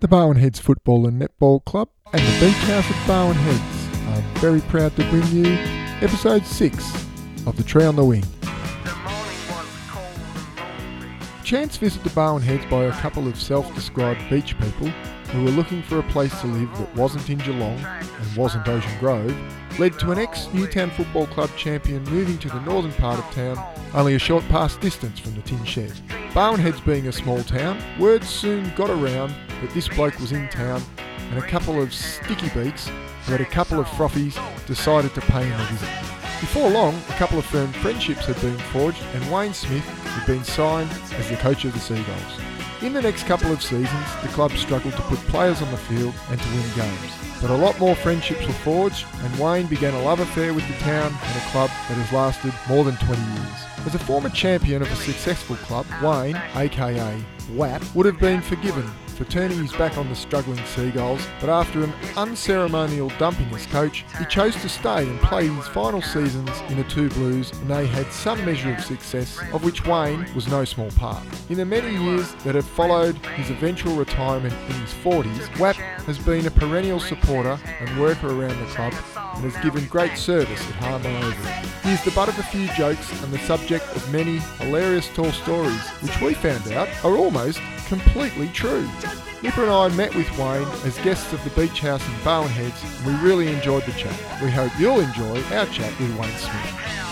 the Barwon Heads Football and Netball Club, and the Beach House at Barwon Heads are very proud to bring you episode 6 of The Tree on the Wing. Chance visit to Barwon Heads by a couple of self-described beach people who were looking for a place to live that wasn't in Geelong and wasn't Ocean Grove led to an ex-Newtown Football Club champion moving to the northern part of town, only a short pass distance from the tin shed. Barwon Heads being a small town, word soon got around that this bloke was in town and a couple of sticky beaks who had a couple of frothies decided to pay him a visit. Before long, a couple of firm friendships had been forged and Wayne Smith had been signed as the coach of the Seagulls. In the next couple of seasons, the club struggled to put players on the field and to win games. But a lot more friendships were forged, and Wayne began a love affair with the town and a club that has lasted more than 20 years. As a former champion of a successful club, Wayne, aka WAP, would have been forgiven for turning his back on the struggling Seagulls, but after an unceremonial dumping as coach, he chose to stay and play his final seasons in the Two Blues, and they had some measure of success, of which Wayne was no small part. In the many years that have followed his eventual retirement in his 40s, WAP has been a perennial supporter and worker around the club and has given great service at Harmon Oval. He is the butt of a few jokes and the subject of many hilarious tall stories, which we found out are almost completely true. Nipper and I met with Wayne as guests of the Beach House in Barwon Heads and we really enjoyed the chat. We hope you'll enjoy our chat with Wayne Smith.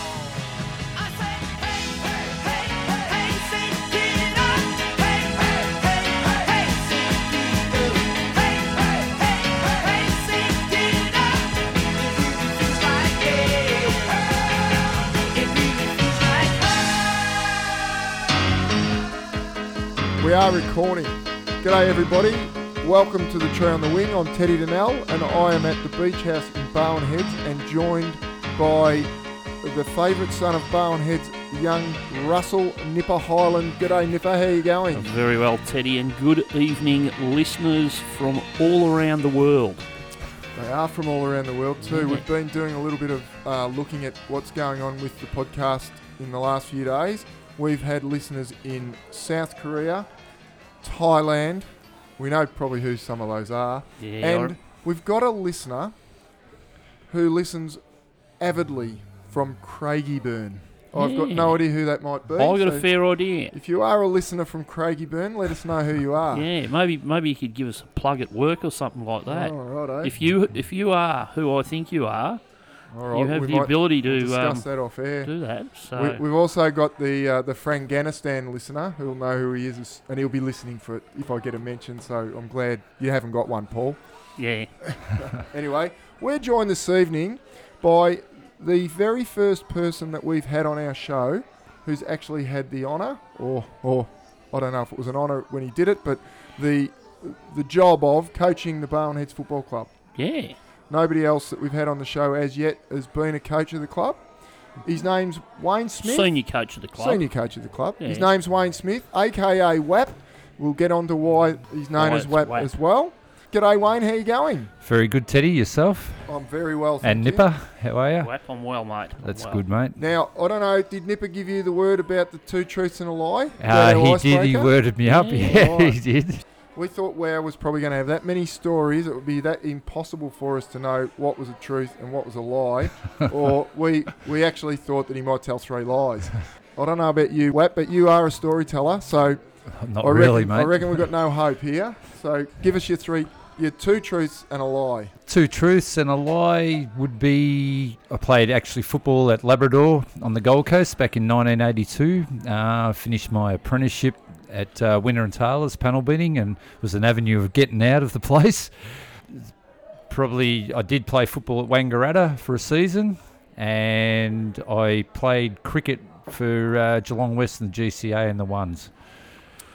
We are recording. G'day everybody. Welcome to the Tree on the Wing. I'm Teddy Donnell and I am at the Beach House in Barwon Heads and joined by the favourite son of Barwon Heads, young Russell Nipper Highland. G'day Nipper, how are you going? Very well, Teddy, and good evening, listeners from all around the world. They are from all around the world too. We've been doing a little bit of uh, looking at what's going on with the podcast in the last few days. We've had listeners in South Korea, Thailand. We know probably who some of those are. Yeah, And we've got a listener who listens avidly from Craigieburn. I've got no idea who that might be. I've got so a fair idea. if you are a listener from Craigieburn, let us know who you are. Yeah, maybe maybe you could give us a plug at work or something like that. Oh, righto. If you if you are who I think you are, All right, you have we the ability to discuss um, that off air. do that. So We, we've also got the uh, the Franganistan listener who'll know who he is, and he'll be listening for it if I get a mention. So I'm glad you haven't got one, Paul. yeah, Anyway, we're joined this evening by the very first person that we've had on our show who's actually had the honour, or or I don't know if it was an honour when he did it, but the the job of coaching the Barwon Heads Football Club. yeah. Nobody else that we've had on the show as yet has been a coach of the club. His name's Wayne Smith. Senior coach of the club. Senior coach of the club. His name's Wayne Smith, aka WAP. We'll get on to why he's known Why as it's WAP, WAP. as well. G'day, Wayne. How you going? Very good, Teddy. Yourself I'm very well, thank and you. Nipper. How are you? WAP, I'm well, mate. I'm That's well. good, mate. Now, I don't know, did Nipper give you the word about the two truths and a lie? Is Uh, he did. He worded me up. Yeah. Yeah, Right. he did. We thought WOW was probably going to have that many stories. It would be that impossible for us to know what was a truth and what was a lie. or we we actually thought that he might tell three lies. I don't know about you, WAP, but you are a storyteller, so Not I really, reckon, mate. I reckon we've got no hope here. So give us your three, your two truths and a lie. Two truths and a lie would be I played actually football at Labrador on the Gold Coast back in 1982. Uh, finished my apprenticeship at uh, Winter and Taylor's panel beating and was an avenue of getting out of the place. Probably I did play football at Wangaratta for a season and I played cricket for uh, Geelong West and the GCA and the ones.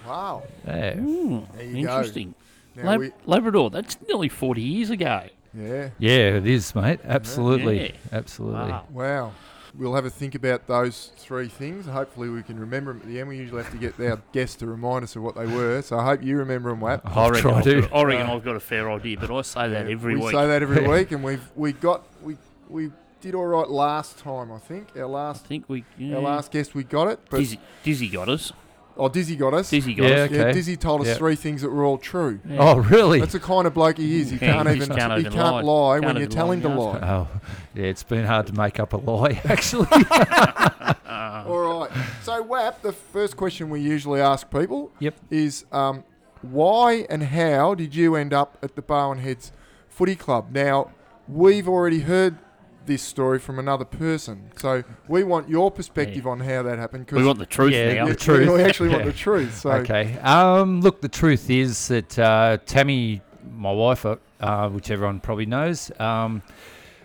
Wow. Yeah. Mm, There you interesting. Now Lab- we, Labrador. That's nearly 40 years ago. yeah. Yeah, it is, mate. Absolutely. Yeah. Absolutely. Wow. Wow. We'll have a think about those three things. Hopefully, we can remember them at the end. We usually have to get our guests to remind us of what they were. So I hope you remember them, WAP. I I'll reckon, try I've to. got, I reckon Uh, I've got a fair idea, but I say that Yeah, every we week. say that every week, and we've we got we we did all right last time. I think our last I last think we. Yeah. our last guest we got it, but Dizzy, Dizzy got us. Oh, Dizzy got us. Dizzy got Yeah, us. okay. Yeah, Dizzy told us Yeah. three things that were all true. Yeah. Oh, really? That's the kind of bloke he is. He Yeah, can't he even just can't he even can't lie. lie Can't when you even tell him to the lie. Oh, yeah, it's been hard to make up a lie, actually. All right. So, WAP, the first question we usually ask people Yep. is um, why and how did you end up at the Barwon Heads Footy Club? Now, we've already heard this story from another person, so we want your perspective on how that happened. 'cause We want the truth Yeah, now. the we- truth. We actually want Yeah. the truth. So, okay. Um, look, the truth is that uh, Tammy, my wife, uh, uh, which everyone probably knows, um,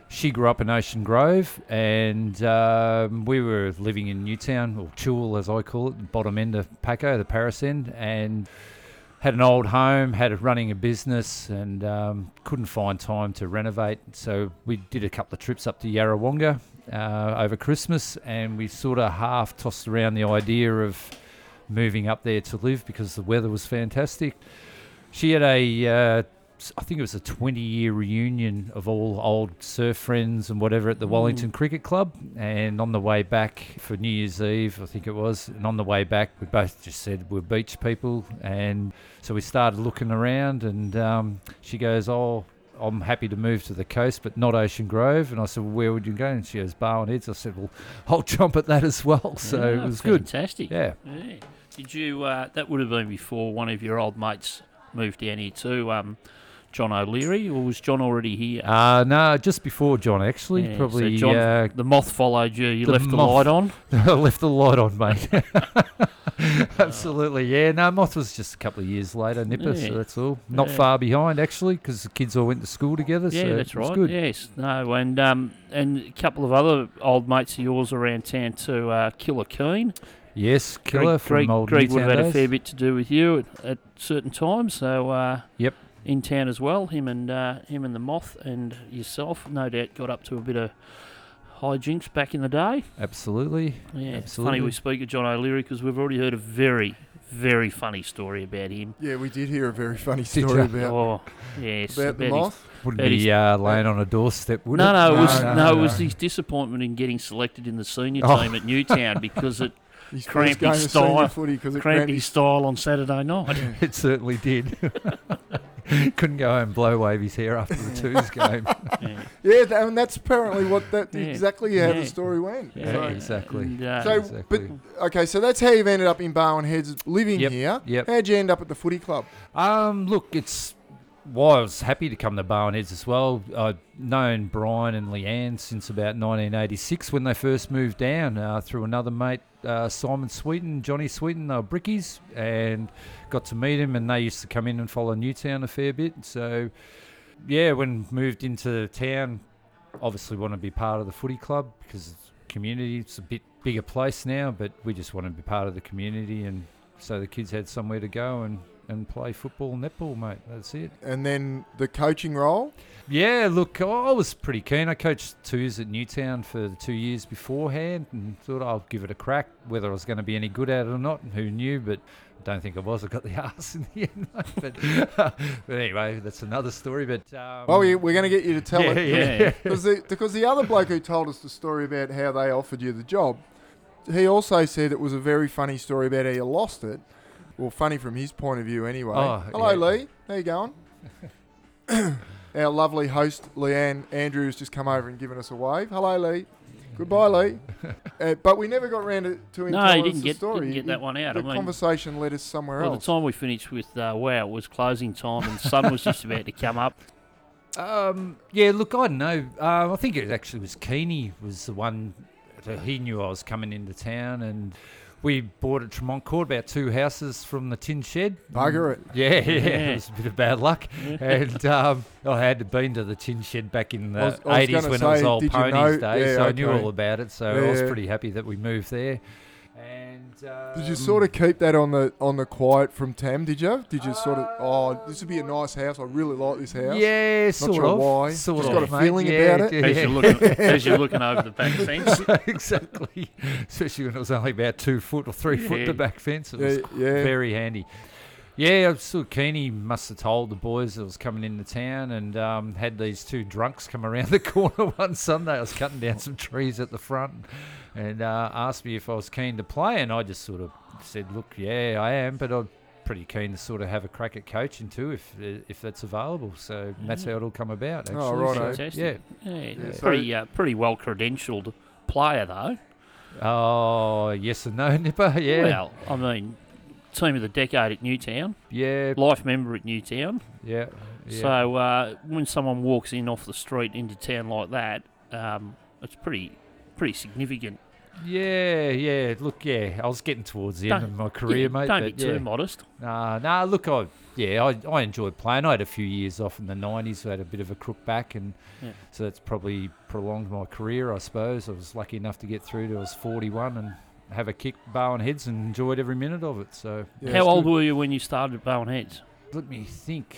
she grew up in Ocean Grove, and um, we were living in Newtown, or Chilwell as I call it, bottom end of Paco, the Paris end, and had an old home, had running a business, and um, couldn't find time to renovate. So we did a couple of trips up to Yarrawonga uh, over Christmas, and we sort of half tossed around the idea of moving up there to live because the weather was fantastic. She had a, uh, I think it was a 20 year reunion of all old surf friends and whatever at the Wellington Cricket Club. And on the way back for New Year's Eve, I think it was, and on the way back, we both just said we're beach people. And so we started looking around, and um, she goes, Oh, I'm happy to move to the coast, but not Ocean Grove. And I said, well, Where would you go? And she goes, Barwon Heads. I said, Well, I'll jump at that as well. So Yeah, it was good. Fantastic. Yeah. Yeah. Did you? Uh, that would have been before one of your old mates moved down here too. Um, John O'Leary, or was John already here? Uh, no, just before John, actually. Yeah, so Probably John- uh, the moth followed you. You the left the moth. light on. I left the light on, mate. Absolutely, yeah. No, Moth was just a couple of years later, Nipper, Yeah. so that's all. Not Yeah. far behind, actually, because the kids all went to school together. Yeah, so that's right. good. Yes, no, and um, and a couple of other old mates of yours around town too. Uh, Killer Keen, Yes, killer Greg, from Greg, old Greg would have had a fair bit to do with you at, at certain times. So uh, Yep. In town as well. Him and uh, him and the Moth and yourself, no doubt, got up to a bit of hijinks back in the day. Absolutely. Yeah, it's funny we speak of John O'Leary because we've already heard a very, very funny story about him. yeah, we did hear a very funny story ya? about, oh, yes, about the his- moth. Wouldn't That be is- uh, laying on a doorstep, would no, it? no, it was no, no, no, it was his disappointment in getting selected in the senior Oh. team at Newtown because it His Crampy game style. senior footy because it cramped cramped his style on Saturday night. It certainly did. Couldn't go home and blow wave his hair after the twos game. yeah, Yeah, that, and that's apparently what that Yeah. exactly how Yeah. the story went. yeah, So- exactly. And, uh, So, Exactly. okay, so that's how you've ended up in Barwon Heads, living Yep, here. yep. How'd you end up at the footy club? Um, look, it's I was happy to come to Barwon Heads as well. I'd known Brian and Leanne since about 1986 when they first moved down uh, through another mate, uh, Simon Sweeten, Johnny Sweeten. They were brickies and got to meet him, and they used to come in and follow Newtown a fair bit. So, yeah, when moved into town, obviously want to be part of the footy club because it's community. It's a bit bigger place now, but we just want to be part of the community, and so the kids had somewhere to go and, and play football, netball, mate. That's it. And then the coaching role. Yeah, look, I was pretty keen. I coached twos at Newtown for the two years beforehand, and thought I'll give it a crack. Whether I was going to be any good at it or not, who knew? But I don't think I was. I got the arse in the end. mate. But, but anyway, that's another story. But um, Oh, yeah, we're going to get you to tell yeah, it. yeah. Because the, because the other bloke who told us the story about how they offered you the job, he also said it was a very funny story about how you lost it. Well, funny from his point of view, anyway. Oh, Hello, yeah. Lee. How you going? Our lovely host, Leanne Andrews, just come over and given us a wave. Hello, Lee. Goodbye, Lee. Uh, but we never got round to, to him no, telling he didn't the get, story. didn't get that one out. The I mean, conversation led us somewhere else. by the time we finished with uh, wow, it was closing time and the sun was just about to come up. Um, yeah, look, I don't know. Uh, I think it actually was Keeney was the one. That he knew I was coming into town, and we bought at Tremont Court about two houses from the tin shed. Bugger it. Yeah, yeah, Yeah. it was a bit of bad luck. and um, I had been to the tin shed back in I was- the I was 80s gonna when it was say, old did you ponies know- days, yeah, so I knew all about it. So I was Yeah. pretty happy that we moved there. And Did you um, sort of keep that on the on the quiet from Tam? Did you? Did you sort of? Oh, this would be a nice house. I really like this house. Yeah, sort sure of. why. Sort Just of, got a mate. feeling yeah, about it. As you're looking, as you're looking over the back fence. exactly. Especially when it was only about two foot or three foot Yeah. the back fence. It was Yeah, yeah. very handy. Yeah, I was sort keen. He must have told the boys that was coming into town and um, had these two drunks come around the corner one Sunday. I was cutting down some trees at the front and uh, asked me if I was keen to play. And I just sort of said, look, yeah, I am, but I'm pretty keen to sort of have a crack at coaching too if if that's available. So that's how it'll come about. Actually. Oh, righto. So, Fantastic. yeah. Yeah, Yeah, pretty uh, pretty well credentialed player though. Oh, yes and no, Nipper. Yeah. Well, I mean, team of the decade at Newtown, yeah. life member at Newtown. Yeah. yeah. So uh, when someone walks in off the street into town like that, um, it's pretty pretty significant. Yeah, yeah. Look, yeah, I was getting towards the end Don't- of my career, Yeah, mate. Don't but be yeah. too modest. Nah, nah. Look, I yeah, I, I enjoyed playing. I had a few years off in the '90s. I had a bit of a crook back, and Yeah. so that's probably prolonged my career, I suppose. I was lucky enough to get through to I was 41 and have a kick Barwon Heads and enjoyed every minute of it. So Yeah, How it's old good. were you when you started at Barwon Heads? let me think.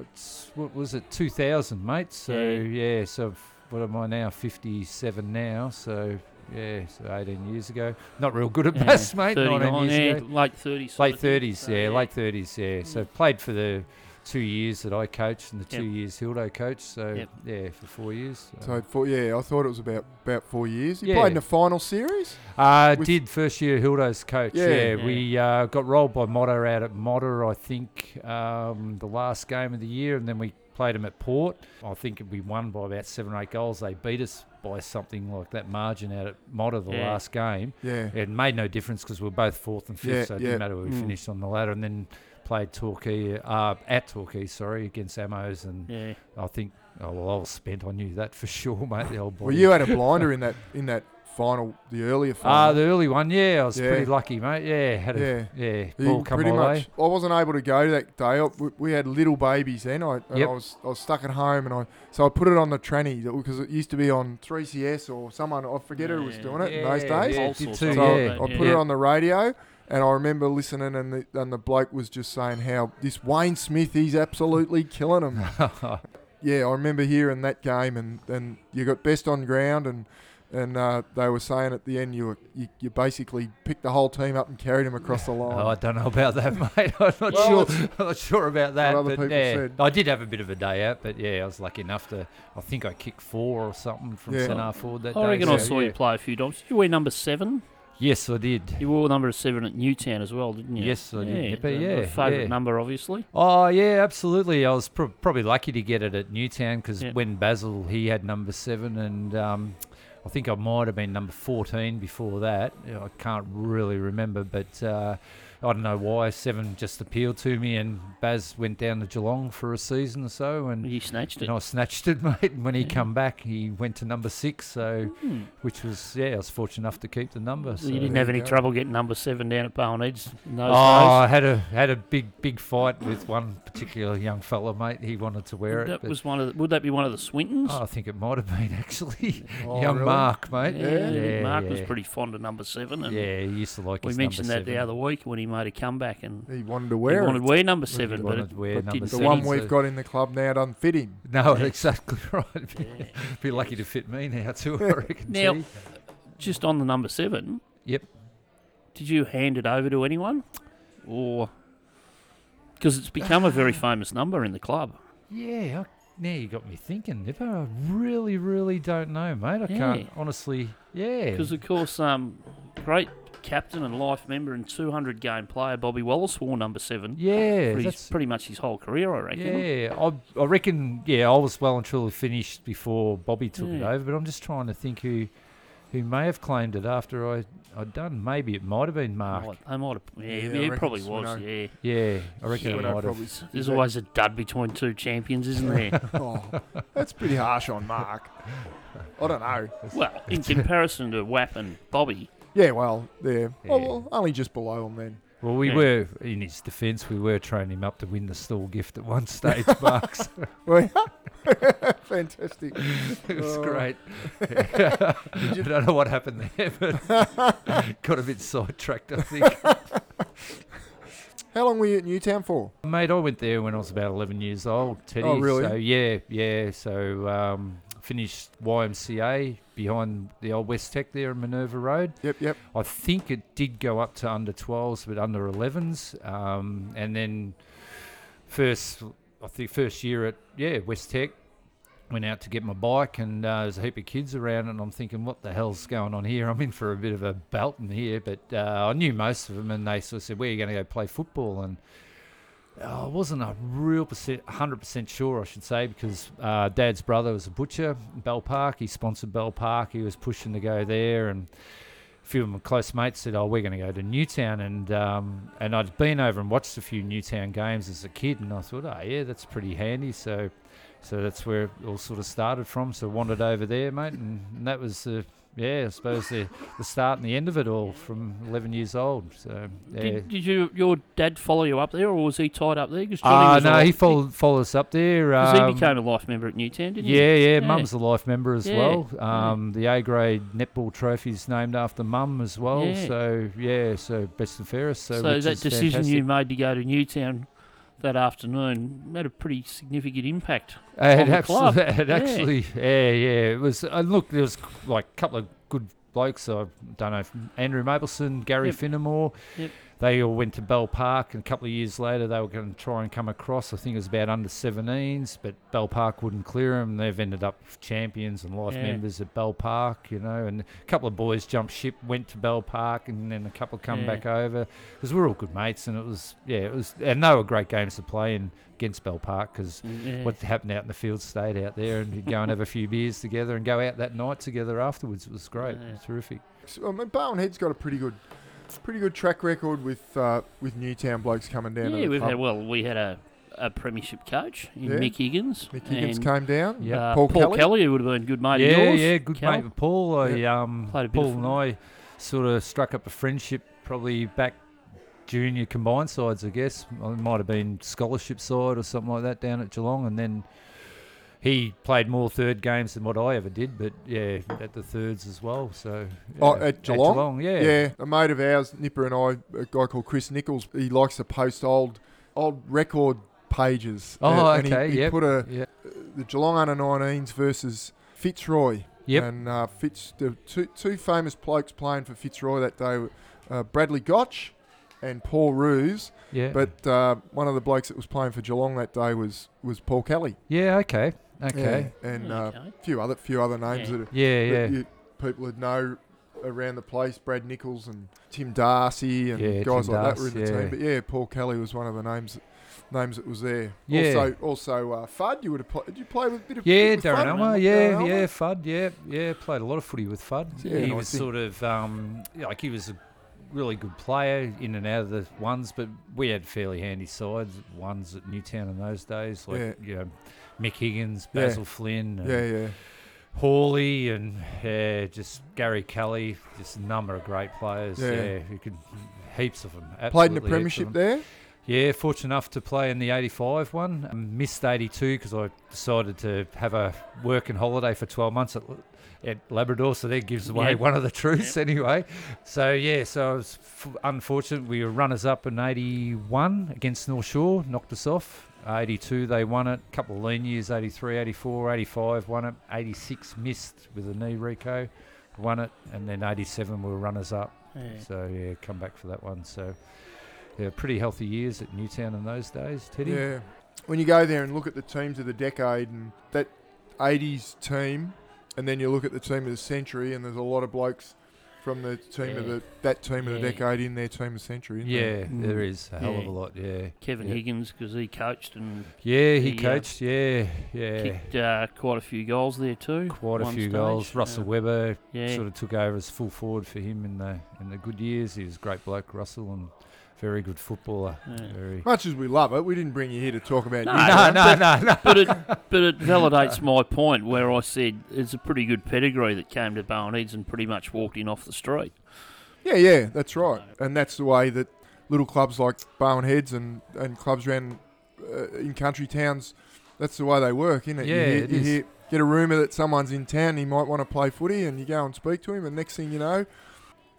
It's, what was it? 2000, mate. So Yeah. yeah. So f- what am I now? 57 now. So yeah. So 18 years ago. Not real good at Yeah, maths, mate. 19 39, years yeah, ago. late thirties. Late thirties, yeah, late thirties, yeah. So played for the two years that I coached and the Yep. two years Hildo coached. So Yep. yeah, for four years. So for, yeah, I thought it was about about four years. You Yeah. played in the final series. uh, did first year Hildo's coach. Yeah. Yeah, Yeah. we uh, got rolled by Motter out at Motter, I think, um, the last game of the year, and then we played them at Port. I think we won by about seven or eight goals. They beat us by something like that margin out at Motter the Yeah. last game. Yeah. It made no difference because we were both fourth and fifth, Yeah, so it yeah. didn't matter where we Mm. finished on the ladder. And then played Torquay uh, at Torquay, sorry, against Amos, and Yeah. I think oh well, I was spent. I knew that for sure, mate. The old boy. Well, you had a blinder in that in that final, the earlier final. Ah, the early one, yeah, I was Yeah. pretty lucky, mate. Yeah, had a Yeah. yeah, ball come pretty my much. way. I wasn't able to go that day. I, we, we had little babies then. I, and Yep. I was I was stuck at home, and I so I put it on the tranny because it used to be on 3CS or someone. I forget who was doing it in those days. yeah, Pulse did too, So yeah. like I put yeah. it on the radio, and I remember listening, and the and the bloke was just saying how this Wayne Smith, he's absolutely killing him. yeah, I remember hearing that game, and and you got best on ground, and and uh, they were saying at the end you were you, you basically picked the whole team up and carried them across the line. Oh, I don't know about that, mate. I'm not Well, sure. I'm not sure about that. other but people yeah, said. I did have a bit of a day out, but yeah, I was lucky enough to. I think I kicked four or something from Yeah. centre half forward that I day. I reckon I saw yeah. you play a few times. Did you wear number seven? Yes, I did. You wore number seven at Newtown as well, didn't you? Yes, I did, Yeah, Nipper, the- the yeah, favourite yeah. number, obviously. Oh yeah, absolutely. I was pro- probably lucky to get it at Newtown because Yeah. when Basil he had number seven, and um, I think I might have been number fourteen before that. I can't really remember, but uh, I don't know why seven just appealed to me. And Baz went down to Geelong for a season or so, and You snatched it. and I snatched it, mate. And when he Yeah. come back, he went to number six. So, Hmm. which was yeah, I was fortunate enough to keep the number. So. you didn't have any go. trouble getting number seven down at Barwon Heads in those Oh, I had a had a big big fight with one particular young fella, mate. He wanted to wear it. That was one of. The, would that be one of the Swintons? Oh, I think it might have been actually Oh, young really? Mark, mate. yeah, Yeah, Mark was pretty fond of number seven, and Yeah, he used to like. we mentioned that the other week when he made a comeback, and He wanted to he wear wanted it. to wear number He seven, but it, wear but number The fit one him. we've got in the club now doesn't fit him. No, Yeah. exactly right. Yeah. Be lucky to fit me now too. I reckon. Now- T. Just on the number seven. Yep. Did you hand it over to anyone, or because it's become a very famous number in the club? Yeah, I, now you got me thinking. If I really, really don't know, mate. I Yeah. can't honestly. Yeah. Because of course, um, great captain and life member and 200 game player Bobby Wallace wore number seven Yeah, for his, that's pretty much his whole career, I reckon. Yeah, I, I reckon. Yeah, I was well and truly finished before Bobby took it over. But I'm just trying to think who, who may have claimed it after I I'd done. Maybe it might have been Mark. Might- They might have. Yeah, Yeah, yeah, it probably was. Swino. Yeah. Yeah, I reckon Yeah. it might have. There's that- always a dud between two champions, isn't there? Oh, that's pretty harsh on Mark. I don't know. well, in comparison to Wap and Bobby, Yeah, well, there. Oh, Yeah. well, only just below him then. Well, we Yeah. were in his defence. We were training him up to win the Stawell Gift at one stage, Marks. Well, Fantastic. it was Oh. great. I don't know what happened there, but got a bit sidetracked. I think. How long were you at Newtown for? Mate, I went there when I was about 11 years old, Teddy. Oh, really? So, yeah, yeah. So, um, finished YMCA behind the old West Tech there in Minerva Road. Yep, yep. I think it did go up to under 12s, but under 11s. Um, and then first, I think first year at yeah West Tech, went out to get my bike, and uh, there's a heap of kids around, and I'm thinking, what the hell's going on here? I'm in for a bit of a belting here, but uh, I knew most of them, and they sort of said, where are you going to go play football? And I wasn't a real percent, 100% sure, I should say, because uh, Dad's brother was a butcher, in Bell Park. He sponsored Bell Park. He was pushing to go there, and a few of my close mates said, "Oh, we're going to go to Newtown," and um, and I'd been over and watched a few Newtown games as a kid, and I thought, "Oh, yeah, that's pretty handy." So, so that's where it all sort of started from. So wandered over there, mate, and, and that was the yeah, I suppose the the start and the end of it all from 11 years old. So yeah. Did, did you your dad follow you up there, or was he tied up there? Because Ah, no, he followed, followed us up there. Because um, he became a life member at Newtown, didn't he? Yeah, yeah, Yeah. Mum's a life member as Yeah, well. yeah. Um, The A grade netball trophy's named after Mum as well. Yeah. So yeah, so best and fairest. So, So, that is decision fantastic. you made to go to Newtown that afternoon had a pretty significant impact. Uh, it, on the club. it Yeah. actually, yeah, yeah. It was. Uh, look, there was like a couple of good blokes. I don't know, Andrew Mabelson, Gary Yep. Finnemore. Yep. They all went to Bell Park, and a couple of years later, they were going to try and come across. I think it was about under 17s, but Bell Park wouldn't clear them. They've ended up champions and life Yeah. members at Bell Park, you know. And a couple of boys jumped ship, went to Bell Park, and then a couple come Yeah. back over because we're all good mates. And it was, yeah, it was, and they were great games to play in against Bell Park because Yeah. what happened out in the field stayed out there and you'd go and have a few beers together and go out that night together afterwards. It was great. Yeah. It was terrific. So, I mean, Barwon Head's got a pretty good, pretty good track record with uh, with Newtown blokes coming down. yeah, we've club. had well, we had a, a premiership coach in Yeah. Mick Higgins. Mick Higgins came down. Yeah. uh, Paul Paul, Kelly? Kelly. who would have been good mate yeah, of yours. yeah, good Kel. mate with Paul. I, um, Played a bit Paul and I sort of struck up a friendship probably back junior combined sides, I guess. It might have been scholarship side or something like that down at Geelong, and then. He played more third games than what I ever did, but yeah, at the thirds as well. So Oh, yeah. at Geelong? yeah, Yeah, a mate of ours, Nipper and I, a guy called Chris Nichols, he likes to post old old record pages. Oh, Uh, and he- okay, he, yep. put a yeah. the Geelong under 19s versus Fitzroy. Yep. And uh, Fitz, the two two famous blokes playing for Fitzroy that day, were, uh, Bradley Gotch and Paul Roos. yeah. But uh, one of the blokes that was playing for Geelong that day was was Paul Kelly. yeah, okay, okay, Yeah, and uh, Okay. a few other few other names Yeah. that, are, yeah, yeah. that you, people would know around the place. Brad Nichols and Tim Darcy and Yeah, guys Tim like that were in Darcy, the yeah. team. But yeah, Paul Kelly was one of the names names that was there. Yeah. Also, also uh, Fudd, you would have played. Did you play with a bit of Yeah, bit with Darren Fudd? Elmer. Darren Yeah, Elmer? yeah, Fudd. Yeah, yeah. Played a lot of footy with Fudd. Yeah, he and I was think- sort of um, yeah, like he was a really good player in and out of the ones, but we had fairly handy sides. Ones at Newtown in those days, like Yeah. you know, Mick Higgins, Yeah. Basil Flynn, and Yeah, yeah. Hawley, and yeah, just Gary Kelly. Just a number of great players. Yeah. Yeah, you could heaps of them. Played in the absolutely heaps of premiership there. Yeah, fortunate enough to play in the 85 one. Um, missed 82 because I decided to have a working holiday for 12 months at, at Labrador, so that gives away Yeah. one of the truths anyway. So, yeah, so I was f- unfortunate. We were runners up in 81 against North Shore, knocked us off. 82, they won it. A couple of lean years, 83, 84, 85, won it. 86, missed with a knee Rico, won it. And then 87, we were runners up. Yeah. So yeah, come back for that one. So yeah, pretty healthy years at Newtown in those days, Teddy. Yeah. When you go there and look at the teams of the decade and that 80s team, and then you look at the team of the century, and there's a lot of blokes from the team of the that team of the decade in their team of the century. isn't Yeah, there? Mm. there is a hell of a lot. Yeah, Kevin Yeah. Higgins, because he coached and yeah, he He, uh, coached. Yeah, yeah, kicked uh, quite a few goals there too. quite a few stage. goals. Russell Uh, Webber yeah. sort of took over as full forward for him in the in the good years. He was a great bloke, Russell, and very good footballer. Yeah. Very. Much as we love it, we didn't bring you here to talk about No, Newtown. No, no, no, no. but it but it validates my point where I said it's a pretty good pedigree that came to Barwon Heads and pretty much walked in off the street. Yeah, yeah, that's right. And that's the way that little clubs like Barwon Heads and, and clubs around uh, in country towns, that's the way they work, isn't it? Yeah, you hear, it you is. hear, get a rumour that someone's in town, he might want to play footy, and you go and speak to him, and next thing you know,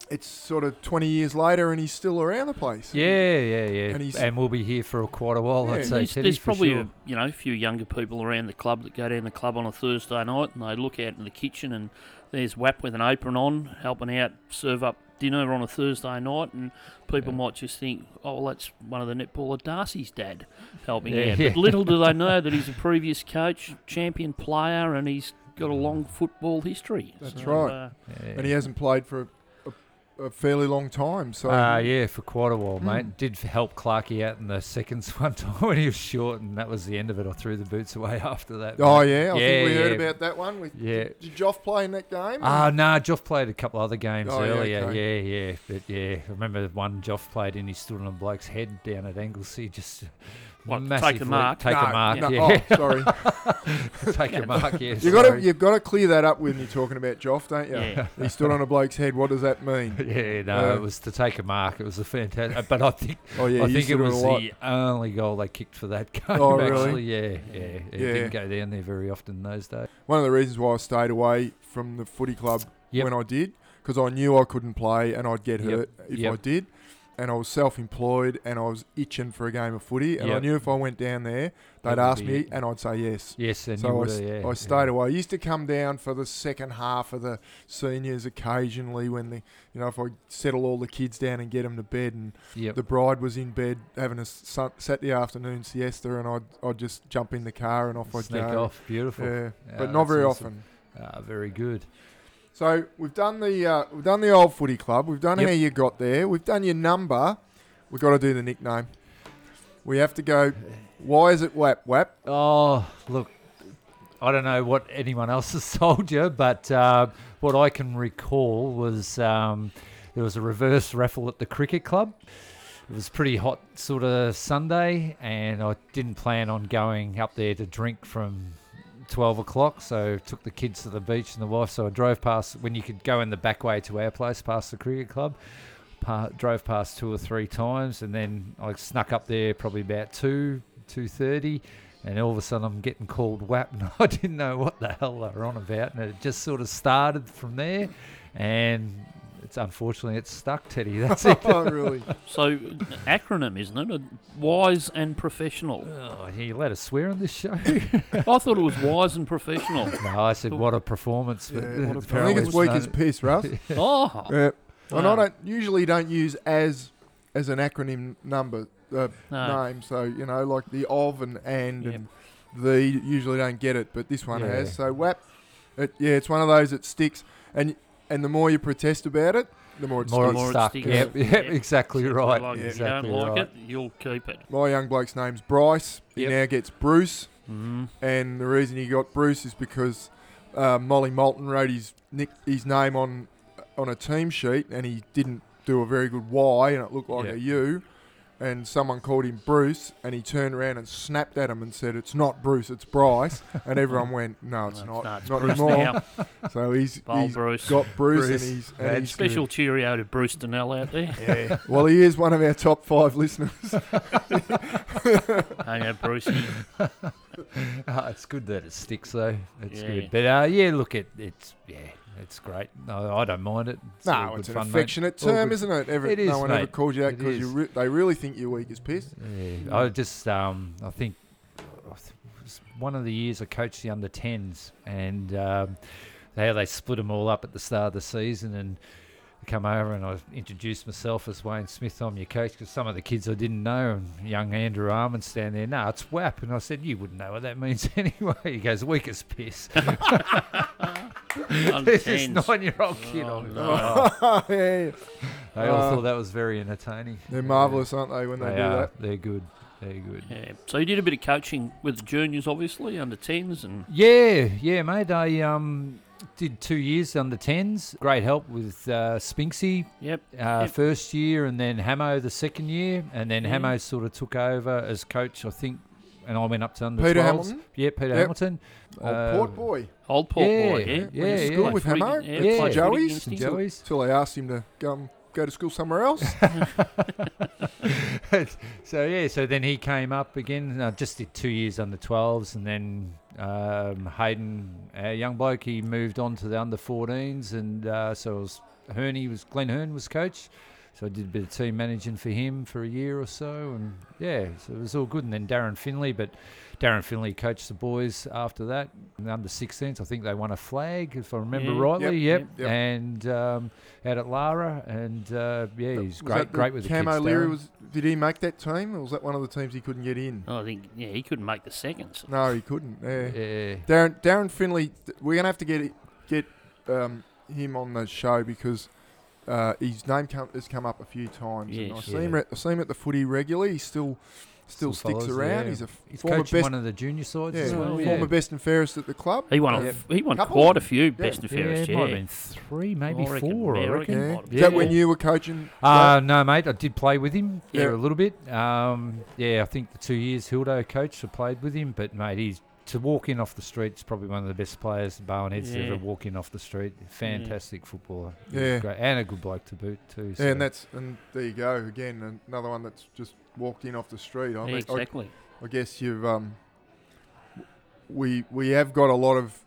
it's sort of 20 years later and he's still around the place. Yeah, yeah, yeah. And he's, And, we'll be here for quite a while, Yeah. I'd say, There's, there's probably sure. a, you know a few younger people around the club that go down the club on a Thursday night and they look out in the kitchen and there's Wap with an apron on helping out serve up dinner on a Thursday night and people Yeah. might just think oh well that's one of the netballer Darcy's dad helping Yeah, out but little do they know that he's a previous coach champion player and he's got a long football history That's So, right. uh. And he hasn't played for a, fairly long time. So Uh, yeah, for quite a while, Mm. mate. Did help Clarkey out in the seconds one time when he was short, and that was the end of it. I threw the boots away after that. Oh mate. yeah, I Yeah, think we heard about that one. With, Yeah. Did, did Joff play in that game? Ah, no, Joff played a couple other games Oh, yeah, earlier. okay. Yeah, yeah, but yeah, I remember one Joff played and he stood on a bloke's head down at Anglesea, just What, take a mark? Take No, a mark, no, yeah, Oh, sorry. take a mark. Yes. You got to you've got to clear that up when you're talking about Joff, don't you? yeah He stood on a bloke's head. What does that mean? Yeah, no, Uh, it was to take a mark. It was a fantastic, but I think Oh yeah, I think it was a the only goal they kicked for that game. Oh, really? actually, yeah, yeah, it Yeah. didn't go down there very often those days. One of the reasons why I stayed away from the footy club Yep. when I did, because I knew I couldn't play and I'd get Yep. hurt if Yep. I did. And I was self-employed and I was itching for a game of footy. And I knew if I went down there, they'd ask me it. and I'd say yes. Yes, and you So I, would s- have, yeah, I yeah. stayed away. I used to come down for the second half of the seniors occasionally when the, you know, if I settle all the kids down and get them to bed and Yep. the bride was in bed having a Saturday afternoon siesta and I'd, I'd just jump in the car and off I'd Sneak go. off, beautiful. Yeah, Yeah, but not very awesome. often. Ah, very good. So we've done the uh, we've done the old footy club. We've done Yep. how you got there. We've done your number. We've got to do the nickname. We have to go. Why is it Wap Wap? Oh, look, I don't know what anyone else has told you, but uh, what I can recall was um, there was a reverse raffle at the cricket club. It was pretty hot sort of Sunday, and I didn't plan on going up there to drink from 12 o'clock, so took the kids to the beach and the wife. So I drove past when you could go in the back way to our place, past the cricket club. Pa- drove past two or three times, and then I snuck up there probably about two, two thirty, and all of a sudden I'm getting called WAP, and I didn't know what the hell they were on about, and it just sort of started from there, and it's unfortunately it's stuck, Teddy. That's it. oh, really? so acronym isn't it wise and professional Oh, you let us swear on this show? I thought it was wise and professional no, I said what a performance. but Yeah. What a I think apparently it's weak not- as piss, Russ. oh yeah. And I don't usually don't use as as an acronym number uh, no. name. So you know, like the of and and Yep. and the usually don't get it, but this one Yeah. has. So WAP, it, yeah, it's one of those that sticks, and and the more you protest about it, the more it More sticks. More it's it stuck. Yep, yep, Yep. exactly right. Like, if exactly you don't like right. it, you'll keep it. My young bloke's name's Bryce. He Yep. now gets Bruce, Mm. and the reason he got Bruce is because uh, Molly Moulton wrote his nick, his name on on a team sheet, and he didn't do a very good Y, and it looked like Yeah. a U. And someone called him Bruce, and he turned around and snapped at him and said, "It's not Bruce, it's Bryce." and everyone went, "No, it's No, not, no, it's not Bruce anymore." now. So he's, Old he's Bruce. got Bruce, Bruce. and he's, and That's he's Special cheerio to Bruce Donnell out there. Yeah. well, he is one of our top five listeners. Hang out, Brucey. Ah, it's good that it sticks though. It's Yeah. good. But uh, yeah, look, it it's yeah, it's great. No, I don't mind it. It's no, it's an fun, mate. affectionate All term, isn't it? Every, It is, no one ever mate. calls you that because re- they really think you're weak as piss. Yeah, I just um, I think it was one of the years I coached the under 10s and um, how they split them all up at the start of the season and come over and I introduced myself as Wayne Smith. I'm your coach because some of the kids I didn't know and young Andrew Armand stand there. No, it's WAP, and I said you wouldn't know what that means anyway. He goes weak as piss. There's this 10s. nine-year-old kid Oh, on. no. Oh, yeah. they all Uh, thought that was very entertaining. They're marvellous, aren't they, when they, They do are. that? They're good. They're good. Yeah. So you did a bit of coaching with the juniors, obviously, under 10s, and Yeah, yeah, mate. I um did two years under tens. Great help with uh, Spinksy yep. uh, Yep. first year, and then Hamo the second year, and then Mhm. Hamo sort of took over as coach, I think, and I went up to under Peter 12s. Hamilton, Yeah, Peter Yep. Hamilton. old Uh, Port boy. Old Port Yeah, boy, yeah. yeah, Went to yeah. school With footy- Hamo? Yeah, Yeah. Joey's? against. Joey's. Till they asked him to go, go to school somewhere else. so yeah, so then he came up again. I just did two years under 12s, and then um, Hayden, our young bloke, he moved on to the under 14s, and uh, so I was Herney was Glenn Hearn was coach. So I did a bit of team managing for him for a year or so, and yeah, so it was all good. And then Darren Finley, but Darren Finley coached the boys after that. Under 16s, I think they won a flag, if I remember Yeah. rightly. Yep, Yep, yep. and um, out at Lara, and uh, yeah, he's great, that the great with the Cam kids. O'Leary Darren. was. Did he make that team, or was that one of the teams he couldn't get in? I think yeah, he couldn't make the seconds. No, he couldn't. Yeah. yeah, Darren Darren Finley, we're gonna have to get get um, him on the show because uh, his name come, has come up a few times. and I Yes. see him. Yeah. At, I see him at the footy regularly. He still still, Still sticks follows, around. yeah. He's a he's former coaching best. one of the junior sides yeah, as well. yeah. former best and fairest at the club. He won. Yeah. A, he won Couple. quite a few best and Yeah, fairest. it Yeah, might have been three, maybe I reckon- four. yeah, I I reckon. reckon. Yeah. Is that been. when you were coaching? Uh, no, mate. I did play with him Yeah. for a little bit. Um, yeah, I think the two years Hildo coached, I played with him. But mate, he's to walk in off the street. Is probably one of the best players Barwon Heads Yeah. ever walk in off the street. Fantastic footballer. Yeah. great. and a good bloke to boot too. Yeah, and that's and there you go again. Another one that's just walked in off the street. I Yeah, mean, I, exactly. I guess you've um, we we have got a lot of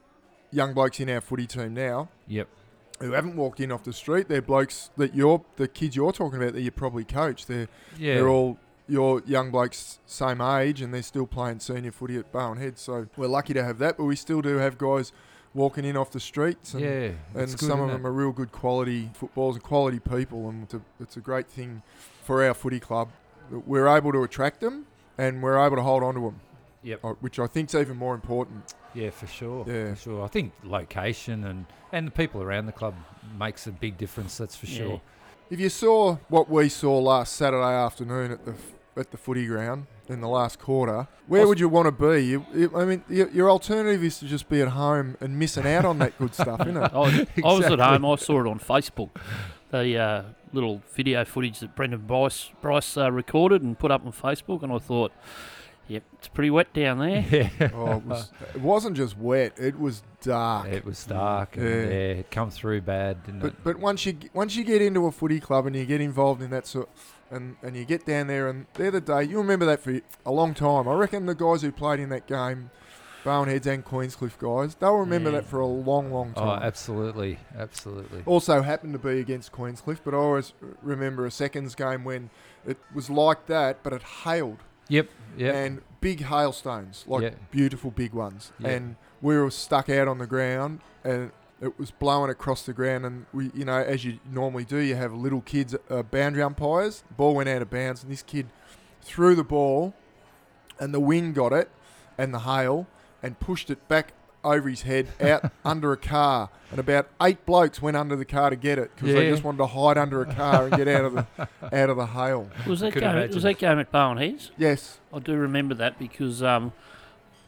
young blokes in our footy team now Yep. who haven't walked in off the street. They're blokes that you're the kids you're talking about that you probably coach. They're Yeah. they're all your young blokes same age and they're still playing senior footy at Barwon Head. So we're lucky to have that, but we still do have guys walking in off the streets and, yeah. and good, some of them it? are real good quality footballers and quality people and it's a, it's a great thing for our footy club that we're able to attract them and we're able to hold on to them. Yep. uh, Which I think's even more important. Yeah, for sure. Yeah. For sure. I think location and and the people around the club makes a big difference. That's for Yeah. sure. If you saw what we saw last Saturday afternoon at the at the footy ground in the last quarter, where would you want to be? You, you, I mean, your, your alternative is to just be at home and missing out on that good stuff, isn't it? I was, I was at home. I saw it on Facebook. The uh, little video footage that Brendan Bryce, Bryce uh, recorded and put up on Facebook, and I thought, yep, it's pretty wet down there. Yeah. Oh, it, was, it wasn't just wet; it was dark. It was dark. And, Yeah. yeah. it come through bad, didn't it? But but once you once you get into a footy club and you get involved in that sort, and and you get down there and the other day you remember that for a long time. I reckon the guys who played in that game, Barwon Heads and Queenscliff guys, they'll remember that for a long long time. Oh, time. absolutely, absolutely. also happened to be against Queenscliff, but I always remember a seconds game when it was like that, but it hailed Yep, yep. and big hailstones, like Yeah. beautiful big ones, Yeah. and we were stuck out on the ground and. It was blowing across the ground, and we, you know, as you normally do, you have little kids, uh, boundary umpires. Ball went out of bounds, and this kid threw the ball, and the wind got it, and the hail, and pushed it back over his head out under a car. And about eight blokes went under the car to get it because they just wanted to hide under a car and get out of the out of the hail. Was that Could game? imagine. Was that game at Barwon Heads? Yes, I do remember that because um,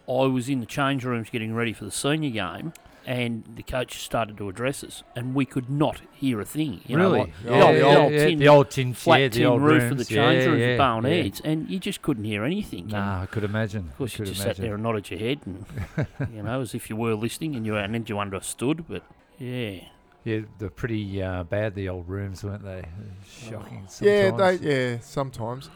I was in the change rooms getting ready for the senior game, and the coach started to address us, and we could not hear a thing. You really? know, like the the, old, yeah, the old yeah, tin, the old tin, flat yeah, the tin old roof rooms. of the change yeah, rooms yeah, at Barwon yeah. Heads, and you just couldn't hear anything. And I could imagine. Of course, you just imagine. sat there and nodded your head, and you know, as if you were listening, and you and then you understood. But yeah, Yeah, they're pretty uh, bad. The old rooms, weren't they? Shocking. yeah, they, yeah, sometimes.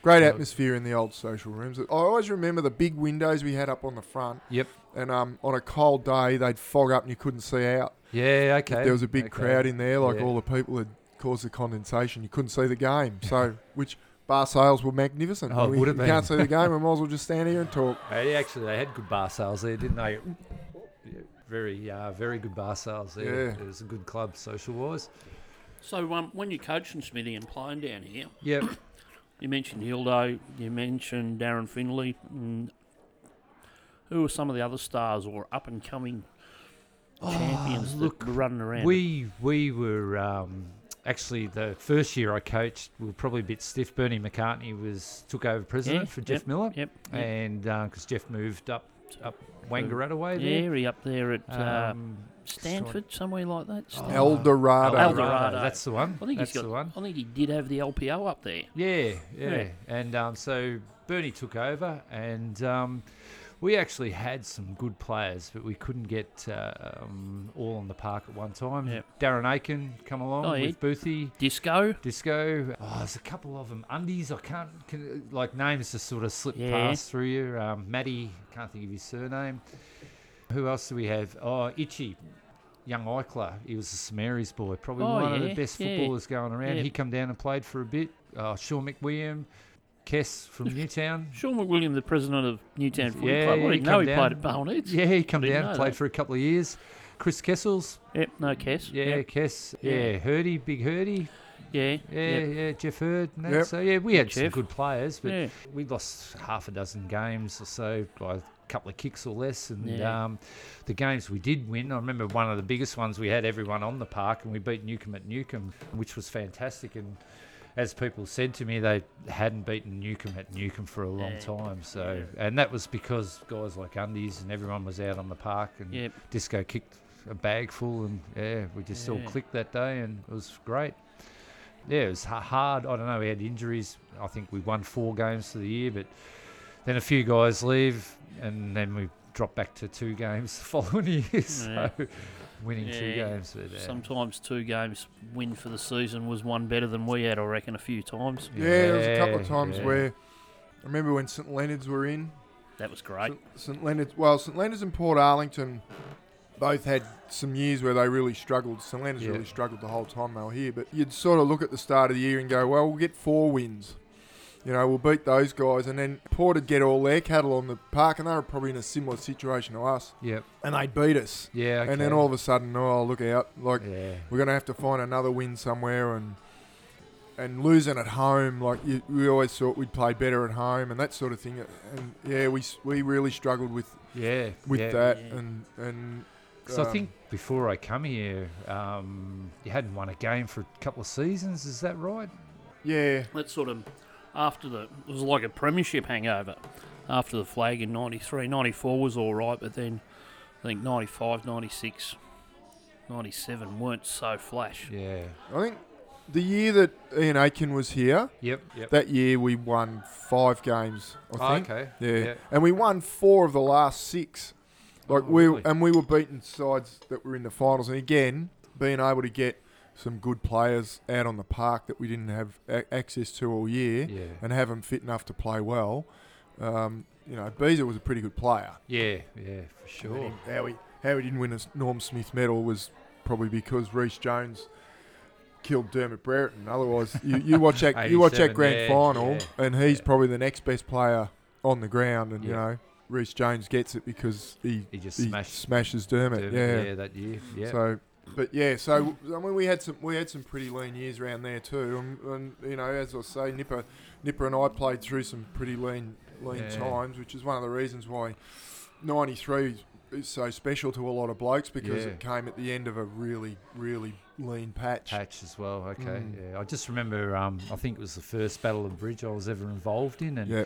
Great atmosphere in the old social rooms. I always remember the big windows we had up on the front. Yep. And um, on a cold day, they'd fog up and you couldn't see out. Yeah, okay. If okay. there was a big okay. crowd in there, like Yeah. all the people had caused the condensation. You couldn't see the game. So, which bar sales were magnificent. Oh, it we, would have you been. can't see the game. We might as well just stand here and talk. Hey, actually, they had good bar sales there, didn't they? Yeah, Very, uh, very good bar sales there. Yeah. It was a good club, social wise. so um, when you're coaching Smithy and playing down here, Yep. you mentioned Hildo, you mentioned Darren Finley. And who are some of the other stars or up and coming champions Oh, look, that were running around? We we were um, actually the first year I coached. We were probably a bit stiff. Bernie McCartney was took over president Yeah, for Jeff yep, Miller, Yep. yep. and because Jeff moved up up Wangaratta way there. yeah, he up there at uh, Um, Stanford, somewhere like that. Oh, Stanford. El Dorado. El Dorado. That's the one. I think That's he's got. the one. I think he did have the LPO up there. Yeah, yeah. Yeah. And um, so Bernie took over, and um, we actually had some good players, but we couldn't get uh, um, all on the park at one time. Yep. Darren Aiken come along Oh, yeah. with Boothie. Disco. Disco. Oh, there's a couple of them. Undies. I can't can, like names just sort of slip Yeah. past through you. Um, Matty. Can't think of his surname. Who else do we have? Oh, Itchy. young Eichler. He was a St Mary's boy, probably Oh, one of the best yeah. footballers going around. Yeah. He come down and played for a bit. Uh, Sean McWilliam, Kess from Newtown. Sean McWilliam, the president of Newtown Footy Yeah, Club. I yeah, he didn't know he down. played at Barwon Heads. Yeah, he come Didn't down, and played that. for a couple of years. Chris Kessels, Yep, no Cass. yeah, Yep. Kess, Yeah. yeah, Hurdy, Big Hurdy, Yeah. yeah, yep. yeah, Jeff Hurd. And that. Yep. So yeah, we had some good players, but Yeah. we lost half a dozen games or so by a couple of kicks or less. And Yeah. um, the games we did win, I remember one of the biggest ones. We had everyone on the park, and we beat Newcomb at Newcomb, which was fantastic. And as people said to me, they hadn't beaten Newcomb at Newcomb for a long Yeah. time. So, Yeah. and that was because guys like Undies and everyone was out on the park, and Yep. Disco kicked a bag full, and yeah, we just all clicked that day, and it was great. Yeah, it was hard. I don't know. We had injuries. I think we won four games for the year, but then a few guys leave, and then we drop back to two games the following year. So winning two games. But, uh, Sometimes two games win for the season was one better than we had, I reckon, a few times. Yeah, there was a couple of times yeah. where I remember when St Leonard's were in. That was great. St, St Leonard's, well, St Leonard's and Portarlington both had some years where they really struggled. St Leonard's Yeah. really struggled the whole time they were here. But you'd sort of look at the start of the year and go, well, we'll get four wins. You know, we'll beat those guys. And then Port would get all their cattle on the park, and they were probably in a similar situation to us. Yep. And they'd beat us. Yeah. And then all of a sudden, oh, look out. Like, Yeah. we're going to have to find another win somewhere and and losing at home like you, we always thought we'd play better at home and that sort of thing and yeah we we really struggled with Yeah. with yeah. that Yeah. and and So I um, think before I come here, um, you hadn't won a game for a couple of seasons. Is that right? yeah That sort of, after the, it was like a premiership hangover. After the flag in 93, 94 was all right, but then I think 95, 96, 97 weren't so flash. Yeah. I think the year that Ian Aiken was here Yep. Yep. that year we won five games I Oh, think okay. yeah. Yeah. and we won four of the last six like Oh, we really? and we were beating sides that were in the finals and again being able to get some good players out on the park that we didn't have a- access to all year Yeah. and have them fit enough to play well. Um, you know, Beezer was a pretty good player. Yeah. Yeah. For sure. How he how he didn't win a Norm Smith medal was probably because Reece Jones killed Dermott Brereton. Otherwise, you, you watch that you watch that grand yeah, final, yeah, and he's yeah. probably the next best player on the ground. And you know, Reece Jones gets it because he He just he smashes Dermott. Dermott, yeah. yeah, that year. Yeah. So, but yeah, so I mean, we had some we had some pretty lean years around there too, and, and you know, as I say, Nipper, Nipper and I played through some pretty lean lean Yeah. times, which is one of the reasons why '93 is so special to a lot of blokes because Yeah. it came at the end of a really really lean patch. patch as well. Okay, Mm. yeah. I just remember. Um, I think it was the first Battle of Bridge I was ever involved in, and Yeah,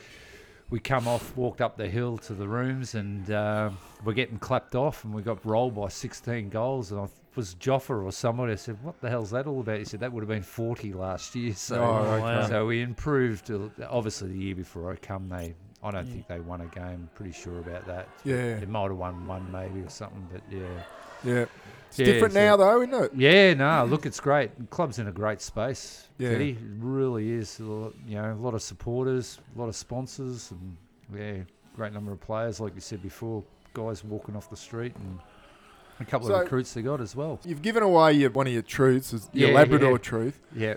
we come off, walked up the hill to the rooms, and uh, we're getting clapped off, and we got rolled by 16 goals, and I was Joffa or somebody. I said, "What the hell's that all about?" He said, "That would have been 40 last year." So, Oh, okay. so we improved. Obviously, the year before I come, they. I don't Yeah. think they won a game. Pretty sure about that. yeah, They might have won one maybe or something, but yeah. yeah. It's Yeah, different so- now though, isn't it? Yeah, no, look, it's great. The club's in a great space. Yeah. Teddy. It really is. A lot, you know, a lot of supporters, a lot of sponsors, and yeah, great number of players. Like you said before, guys walking off the street, and a couple So- of recruits they got as well. You've given away your, one of your truths, is your Yeah, Labrador yeah. truth. Yeah.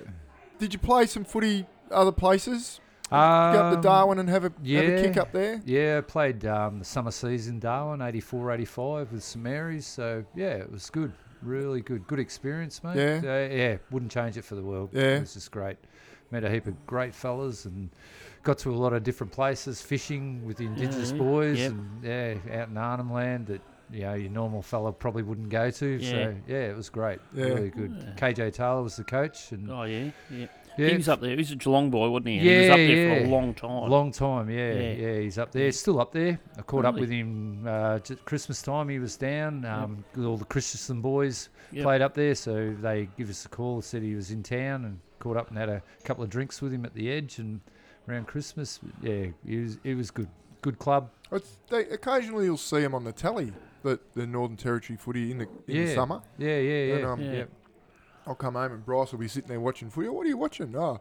Did you play some footy other places? Go up to Um, Darwin and have a have a kick up there. Yeah, I played um, the summer season Darwin, 84, 85 with St Mary's. So yeah, it was good. Really good. Good experience, mate. Yeah. Uh, yeah, wouldn't change it for the world. Yeah. It was just great. Met a heap of great fellas and got to a lot of different places, fishing with the Indigenous Yeah, boys yep. and yeah, out in Arnhem Land that you know your normal fella probably wouldn't go to. Yeah. So yeah, it was great. Yeah. Really good. Yeah. KJ Taylor was the coach and Oh, yeah, yeah. yeah, He was up there. He was a Geelong boy, wasn't he? And he was Yeah, up there for a long time. Long time, yeah, Yeah. yeah. He's up there, still up there. I caught up with him uh, j- Christmas time. He was down. Um, with All the Christensen boys Yep. played up there, so they give us a call. Said he was in town and caught up and had a couple of drinks with him at the edge and around Christmas. Yeah, he was. It was good. Good club. It's, they, occasionally you'll see him on the telly, the, the Northern Territory footy in the in the summer. Yeah, yeah, And, yeah. um, Yeah. I'll come home and Bryce will be sitting there watching footy. What are you watching? Oh,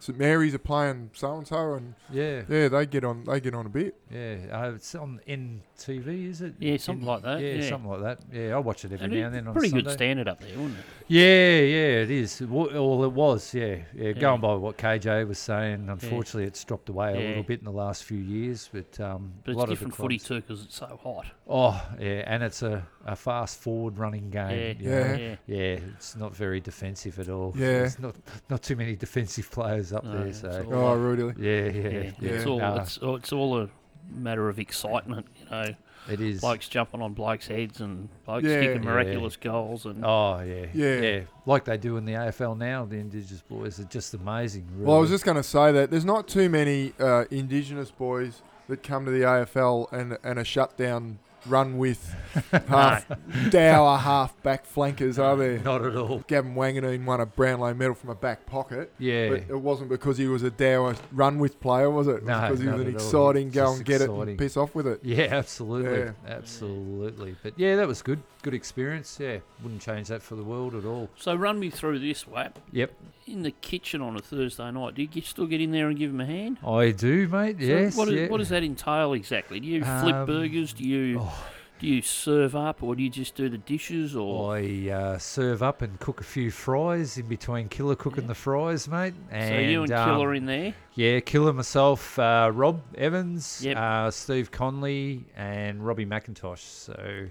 St Mary's are playing so and so, and Yeah, yeah, they get on. They get on a bit. yeah. Uh, it's on NTV, is it? Yeah, something like that, Yeah, yeah. something like that. Yeah, I watch it every And now and then on pretty Sunday. good standard up there, wasn't it? Yeah, yeah, it is. It Well, it was. Yeah, yeah. Yeah. Going by what KJ was saying, unfortunately, it's dropped away a little bit in the last few years. But um, But a it's lot different of the footy too because it's so hot. Oh, yeah, and it's a, a fast forward running game. Yeah, you. Yeah. yeah. Yeah, it's not very defensive at all. Yeah. There's not not too many defensive players up No, there. So all Oh, really? yeah, yeah, yeah, yeah. It's all no, it's, all- it's all a matter of excitement, you know. it is. Blokes jumping on blokes' heads and blokes Yeah. kicking Yeah. miraculous goals and Oh yeah, Yeah. like they do in the AFL now. The Indigenous boys are just amazing. Really. Well, I was just going to say that there's not too many uh, Indigenous boys that come to the AFL and and are shut down, run with half dour half back flankers, are there? not at all. Gavin Wanganeen won a Brownlow medal from a back pocket. Yeah, But it wasn't because he was a dour run with player, was it? It was No, because he was an exciting go and get it and piss off with it. yeah, absolutely, Yeah. absolutely. But yeah, that was good. Good experience. Yeah, wouldn't change that for the world at all. So run me through this, Wap. Yep, In the kitchen on a Thursday night, do you still get in there and give them a hand? I do, mate. So yes. What, yeah. what does that entail exactly? Do you flip Um, burgers? Do you oh. do you serve up, or do you just do the dishes? Or I uh, serve up and cook a few fries in between Killer cooking Yeah. the fries, mate. And, so you and um, Killer in there? Yeah, Killer, myself, uh, Rob Evans, Yep. uh, Steve Conley, and Robbie McIntosh. So,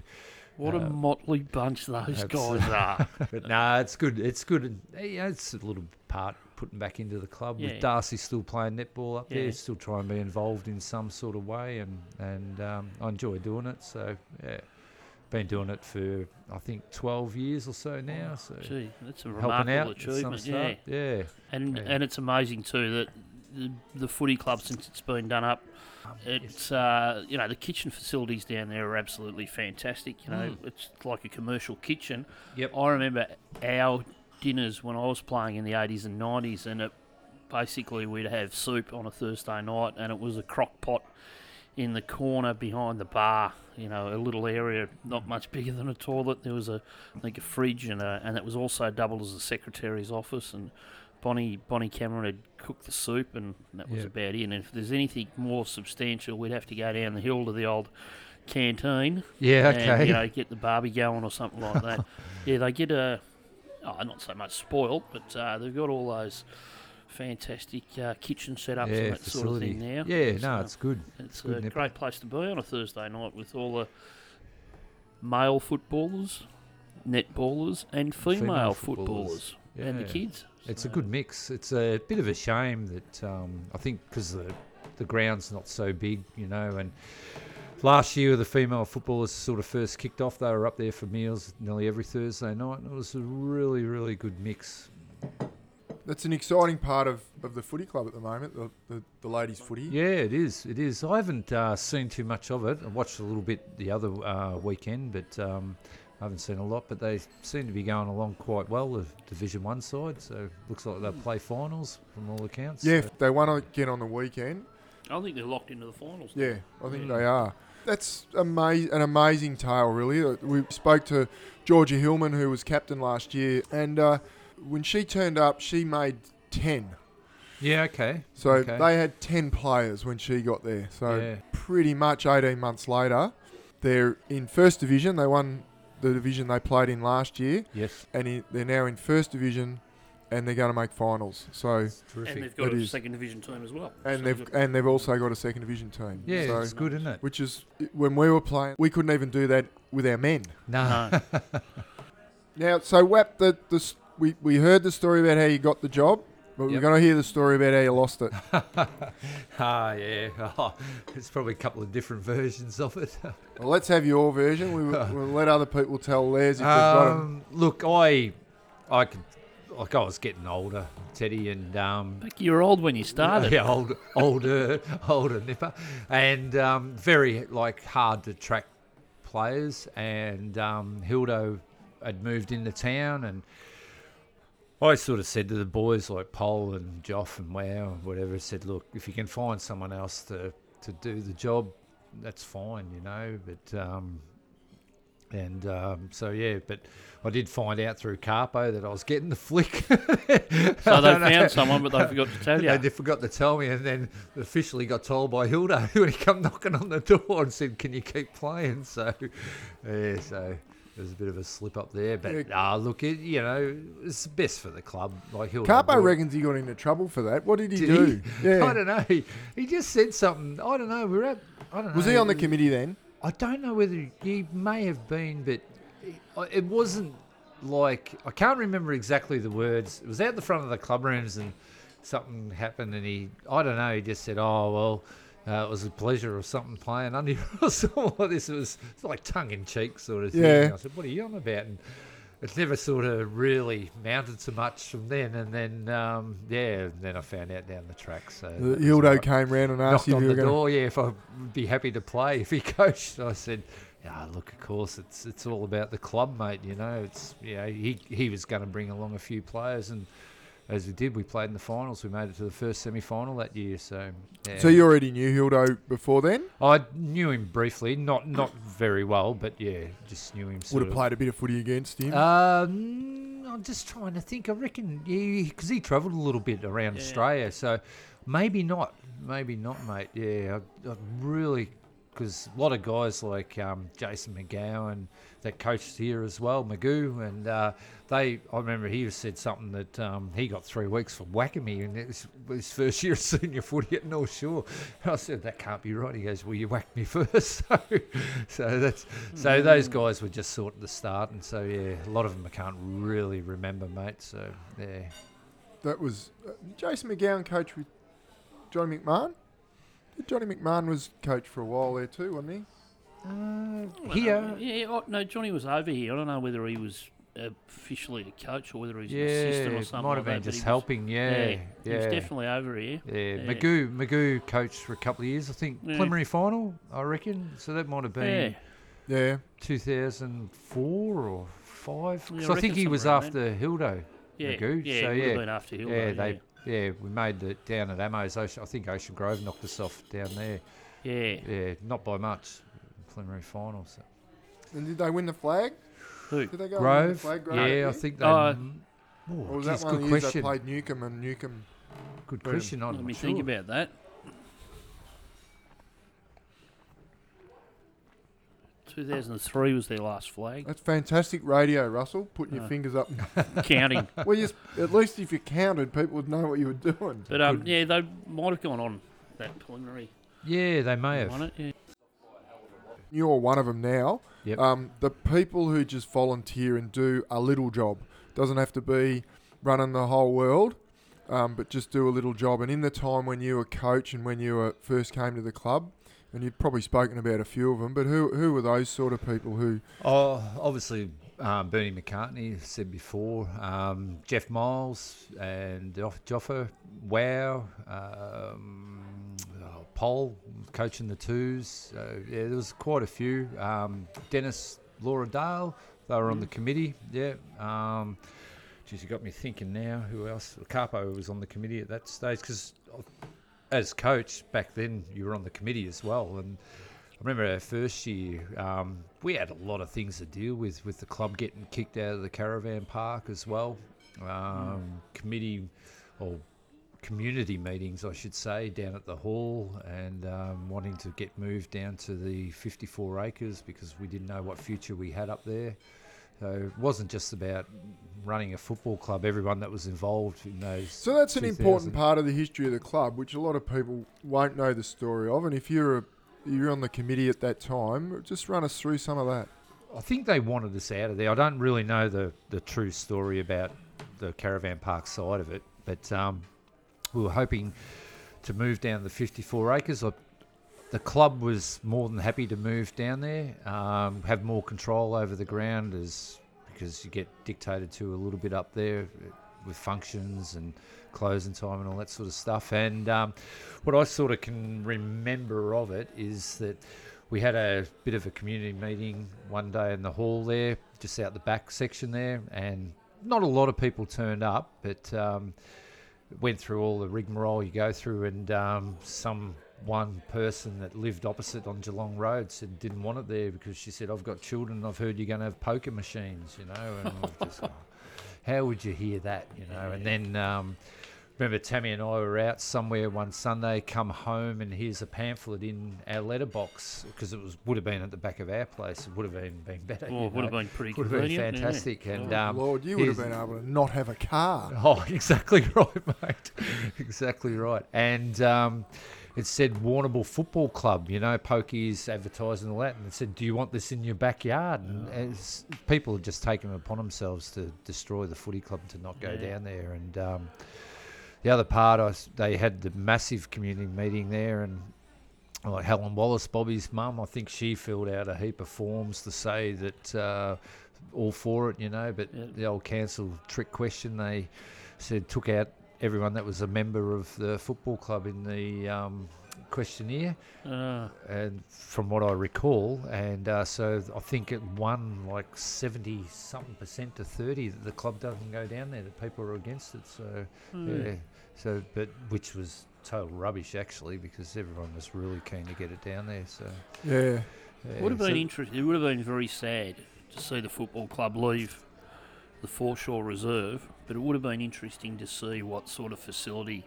What a uh, motley bunch those guys are. but no, it's good. It's good. Yeah, it's a little part putting back into the club Yeah. with Darcy still playing netball up Yeah. there, still trying to be involved in some sort of way, and and um, I enjoy doing it. So yeah, been doing it for I think 12 years or so now. So Gee, that's a remarkable out achievement. Yeah. Yeah. and Yeah. and it's amazing too that the, the footy club since it's been done up. It's uh, you know the kitchen facilities down there are absolutely fantastic. You know Mm. it's like a commercial kitchen. Yep. I remember our dinners when I was playing in the 80s and 90s, and it basically we'd have soup on a Thursday night, and it was a crock pot in the corner behind the bar. You know, a little area not much bigger than a toilet. There was a, I think, a fridge, and a, and it was also doubled as a secretary's office. And Bonnie Bonnie Cameron had cooked the soup, and that was Yeah. about it. And if there's anything more substantial, we'd have to go down the hill to the old canteen Yeah. okay. and you know get the barbie going or something like that. yeah, they get a oh, not so much spoiled, but uh, they've got all those fantastic uh, kitchen setups yeah. and that sort of thing now. Yeah. No, it's good. it's good a great place to be on a Thursday night with all the male footballers, netballers, and female, Female footballers, footballers. and the kids. It's a good mix. It's a bit of a shame that um, I think because the the ground's not so big, you know, and last year the female footballers sort of first kicked off. They were up there for meals nearly every Thursday night, and it was a really, really good mix. That's an exciting part of, of the footy club at the moment, the, the, the ladies' footy. Yeah, it is. It is. I haven't uh, seen too much of it. I watched a little bit the other uh, weekend, but um, I haven't seen a lot. But they seem to be going along quite well, the Division One side. So looks like they'll play finals from all accounts. Yeah, so- they won again on the weekend. I think they're locked into the finals. Yeah, I think Yeah. they are. That's ama- an amazing tale, really. Uh, We spoke to Georgia Hillman, who was captain last year, and uh, when she turned up, she made 10. Yeah. Okay. So Okay. they had 10 players when she got there. So Yeah. pretty much 18 months later, they're in first division. They won the division they played in last year, Yes. and in, they're now in first division, and they're going to make finals. So It's terrific. And they've got It a is. second division team as well. and So they've good. and they've also got a second division team. yeah, So, it's good, isn't it? which is when we were playing, we couldn't even do that with our men. No. No. Now, so Wap, the, the s- we we heard the story about how you got the job, but we're Yep. going to hear the story about how you lost it. ah, yeah. Oh, it's probably a couple of different versions of it. well, let's have your version. We, will we'll let other people tell theirs if they've got 'em. Um, look, I, I could, like, I was getting older, Teddy, and um, Becky, you were old when you started. Yeah, old, older, older nipper, and um, very like hard to track players. And um, Hildo had moved into town, and I sort of said to the boys like Pole and Joff and Wow and whatever, said, look, if you can find someone else to to do the job, that's fine, you know. But um, And um, so yeah, but I did find out through Carpo that I was getting the flick. So they don't know. found someone, but they forgot to tell you. They forgot to tell me, and then officially got told by Hilda when he come knocking on the door and said, "Can you keep playing?" So, yeah, so there's a bit of a slip up there, but Yeah. ah, look, it, you know, it's best for the club. Like Hilda, Carpo reckons he got into trouble for that. What did he Did do? he? Yeah. I don't know. He, he just said something. I don't know. We were at. I don't know. Was he on the committee then? I don't know whether he may have been, but it- it wasn't like I can't remember exactly the words. It was out the front of the club rooms, and something happened, and he I don't know. He just said, "Oh well." Uh, it was a pleasure or something playing under you or something like this. It was it's like tongue in cheek sort of thing. Yeah. I said, "What are you on about?" And it never sort of really mounted so much from then. And then, um, yeah, then I found out down the track. So Hildo alright came round and asked knocked you if on you the to. door. Yeah, if I'd be happy to play if he coached. I said, "Yeah, look, of course, it's it's all about the club, mate. You know, it's you know he he was going to bring along a few players, and as we did, we played in the finals. We made it to the first semi final that year. So yeah. So you already knew Hildo before then? I knew him briefly, not not very well, but yeah, just knew him. Would have of. played a bit of footy against him. Um, I'm just trying to think. I reckon, yeah, because he travelled a little bit around Yeah. Australia, so maybe not, maybe not, mate. Yeah, I, I really, because a lot of guys like um, Jason McGowan that coached here as well, Magoo, and uh, they. I remember he said something that um, he got three weeks for whacking me, and it was his first year of senior footy at North Shore. And I said that can't be right. He goes, well, you whacked me first, so so that's so those guys were just sort of the start, and so yeah, a lot of them I can't really remember, mate. So yeah, that was uh, Jason McGowan coach with Johnny McMahon. Johnny McMahon was coach for a while there too, wasn't he? Uh, here, Yeah, oh, no, Johnny was over here. I don't know whether he was officially a coach or whether he's yeah, an assistant or something might have been that. just he was- helping. Yeah, yeah, yeah, he was definitely over here. yeah. yeah. Magoo, Magoo coached for a couple of years, I think. Yeah. Preliminary final, I reckon. So that might have been Yeah, Yeah. 2004 or five. 'Cause Yeah, I I think he was somewhere around after Hildo. yeah, Magoo, yeah. So, yeah. been after Hildo. yeah, Yeah, they. Yeah, we made it down at Amos. Ocean, I think Ocean Grove knocked us off down there. yeah. Yeah, not by much. Preliminary final. So. And did they win the flag? Who? Did they go and win the Grove. flag? Grove Yeah, I think they. Uh, oh, Or was geez, that one of good the years question. they played Newcomb and Newcomb? Good Boom. question. I'm Let me not think about that. 2003 was their last flag. That's fantastic radio, Russell. Putting your Uh. fingers up. Counting. well, you, s- at least if you counted, people would know what you were doing. But um, yeah, they might have gone on that preliminary. Yeah, they may have. Won it, yeah. You're one of them now. Yep. Um, the people who just volunteer and do a little job doesn't have to be running the whole world, um, but just do a little job. And in the time when you were coach and when you were first came to the club, and you've probably spoken about a few of them, but who who were those sort of people who? Oh, obviously, um, Bernie McCartney said before, um, Jeff Miles and Joff- Joffa, Wow, um, Paul coaching the twos. Uh, yeah, there was quite a few. Um, Dennis, Laura Dale, they were on the committee. Yeah. Um, geez, you got me thinking now. Who else? Carpo was on the committee at that stage because as coach back then, you were on the committee as well, and. I remember our first year, um, we had a lot of things to deal with, with the club getting kicked out of the caravan park as well. Um, Committee or community meetings, I should say, down at the hall and um, wanting to get moved down to the 54 acres because we didn't know what future we had up there. So it wasn't just about running a football club, everyone that was involved in those. So that's an important part of the history of the club, which a lot of people won't know the story of. And if you're a you're on the committee at that time, just run us through some of that. I think they wanted us out of there. I don't really know the, the true story about the caravan park side of it, but um, we were hoping to move down the 54 acres. I, the club was more than happy to move down there, um, have more control over the ground as because you get dictated to a little bit up there with functions and closing time and all that sort of stuff. And um, what I sort of can remember of it is that we had a bit of a community meeting one day in the hall there, just out the back section there, and not a lot of people turned up, but um, went through all the rigmarole you go through, and um, some one person that lived opposite on Geelong Road said didn't want it there because she said, I've got children, I've heard you're going to have poker machines, you know. And just gone, how would you hear that, you know? And then um, remember Tammy and I were out somewhere one Sunday, come home, and here's a pamphlet in our letterbox because it was would have been at the back of our place. It would have been been better. Well, you it would have know. been pretty Would have been convenient. yeah. fantastic. And Oh, um, Lord, you would have been able to not have a car. Oh, exactly right, mate. exactly right. And um, it said Warrnambool Football Club, you know, pokies advertising all that, and it said, "Do you want this in your backyard?" And as people had just taken it upon themselves to destroy the footy club to not go Yeah. down there. And um, the other part, I they had the massive community meeting there, and like Helen Wallace, Bobby's mum, I think she filled out a heap of forms to say that uh, all for it, you know. But Yeah. the old council trick question, they said took out everyone that was a member of the football club in the um, questionnaire, Uh, and from what I recall, and uh, so I think it won like seventy something percent to thirty that the club doesn't go down there. That people are against it. So hmm. yeah, so but which was total rubbish actually because everyone was really keen to get it down there. So Yeah. yeah, Would have so- been interesting. It would have been very sad to see the football club leave the Foreshore Reserve, but it would have been interesting to see what sort of facility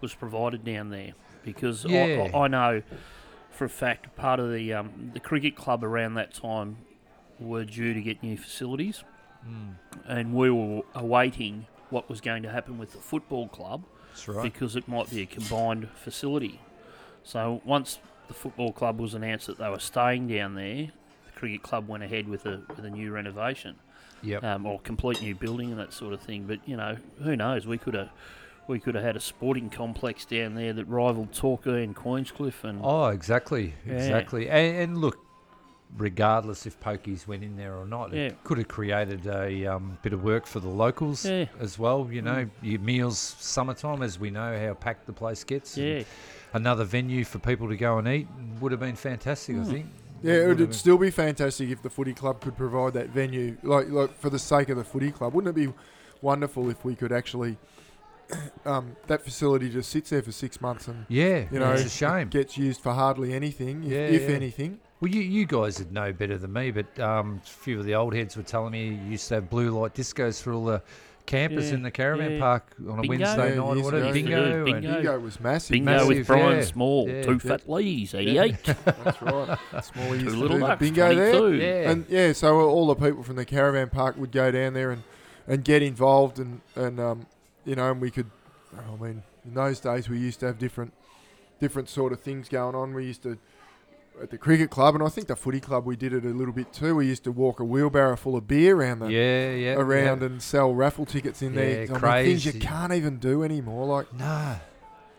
was provided down there because Yeah. I, I know for a fact part of the um, the cricket club around that time were due to get new facilities, Mm, and we were awaiting what was going to happen with the football club that's right. because it might be a combined facility. So once the football club was announced that they were staying down there, the cricket club went ahead with a with a new renovation Yep. um, or complete new building and that sort of thing. But you know, who knows? We could have we could have had a sporting complex down there that rivaled Torquay and Queenscliff and Oh, exactly, Yeah. exactly. And, and look, regardless if Pokies went in there or not, Yeah. it could have created a um, bit of work for the locals Yeah. as well. You know, your meals summertime, as we know how packed the place gets. and yeah, another venue for people to go and eat would have been fantastic. I Hmm. think. Yeah, it would still be fantastic if the footy club could provide that venue, like like for the sake of the footy club. Wouldn't it be wonderful if we could actually um, that facility just sits there for six months and Yeah, you know it's a shame. gets used for hardly anything, if, Yeah, if yeah. anything. Well, you, you guys would know better than me, but um, a few of the old heads were telling me you used to have blue light discos for all the campers Yeah, in the caravan yeah. park on a Bingo. Wednesday Yeah, night or years whatever. Bingo. And- bingo. Bingo was massive. bingo massive, with Brian yeah. Small, Yeah. two Yeah. fat Lees, eighty eight, That's right. Small used two to little do the ducks, bingo there. 22. Yeah. And yeah, so all the people from the caravan park would go down there and, and get involved and and um, you know, and we could. I mean, in those days we used to have different different sort of things going on. We used to at the cricket club, and I think the footy club we did it a little bit too. We used to walk a wheelbarrow full of beer around the yeah, yeah. around yeah. and sell raffle tickets in there. Yeah, I mean, things you can't even do anymore. Like Nah.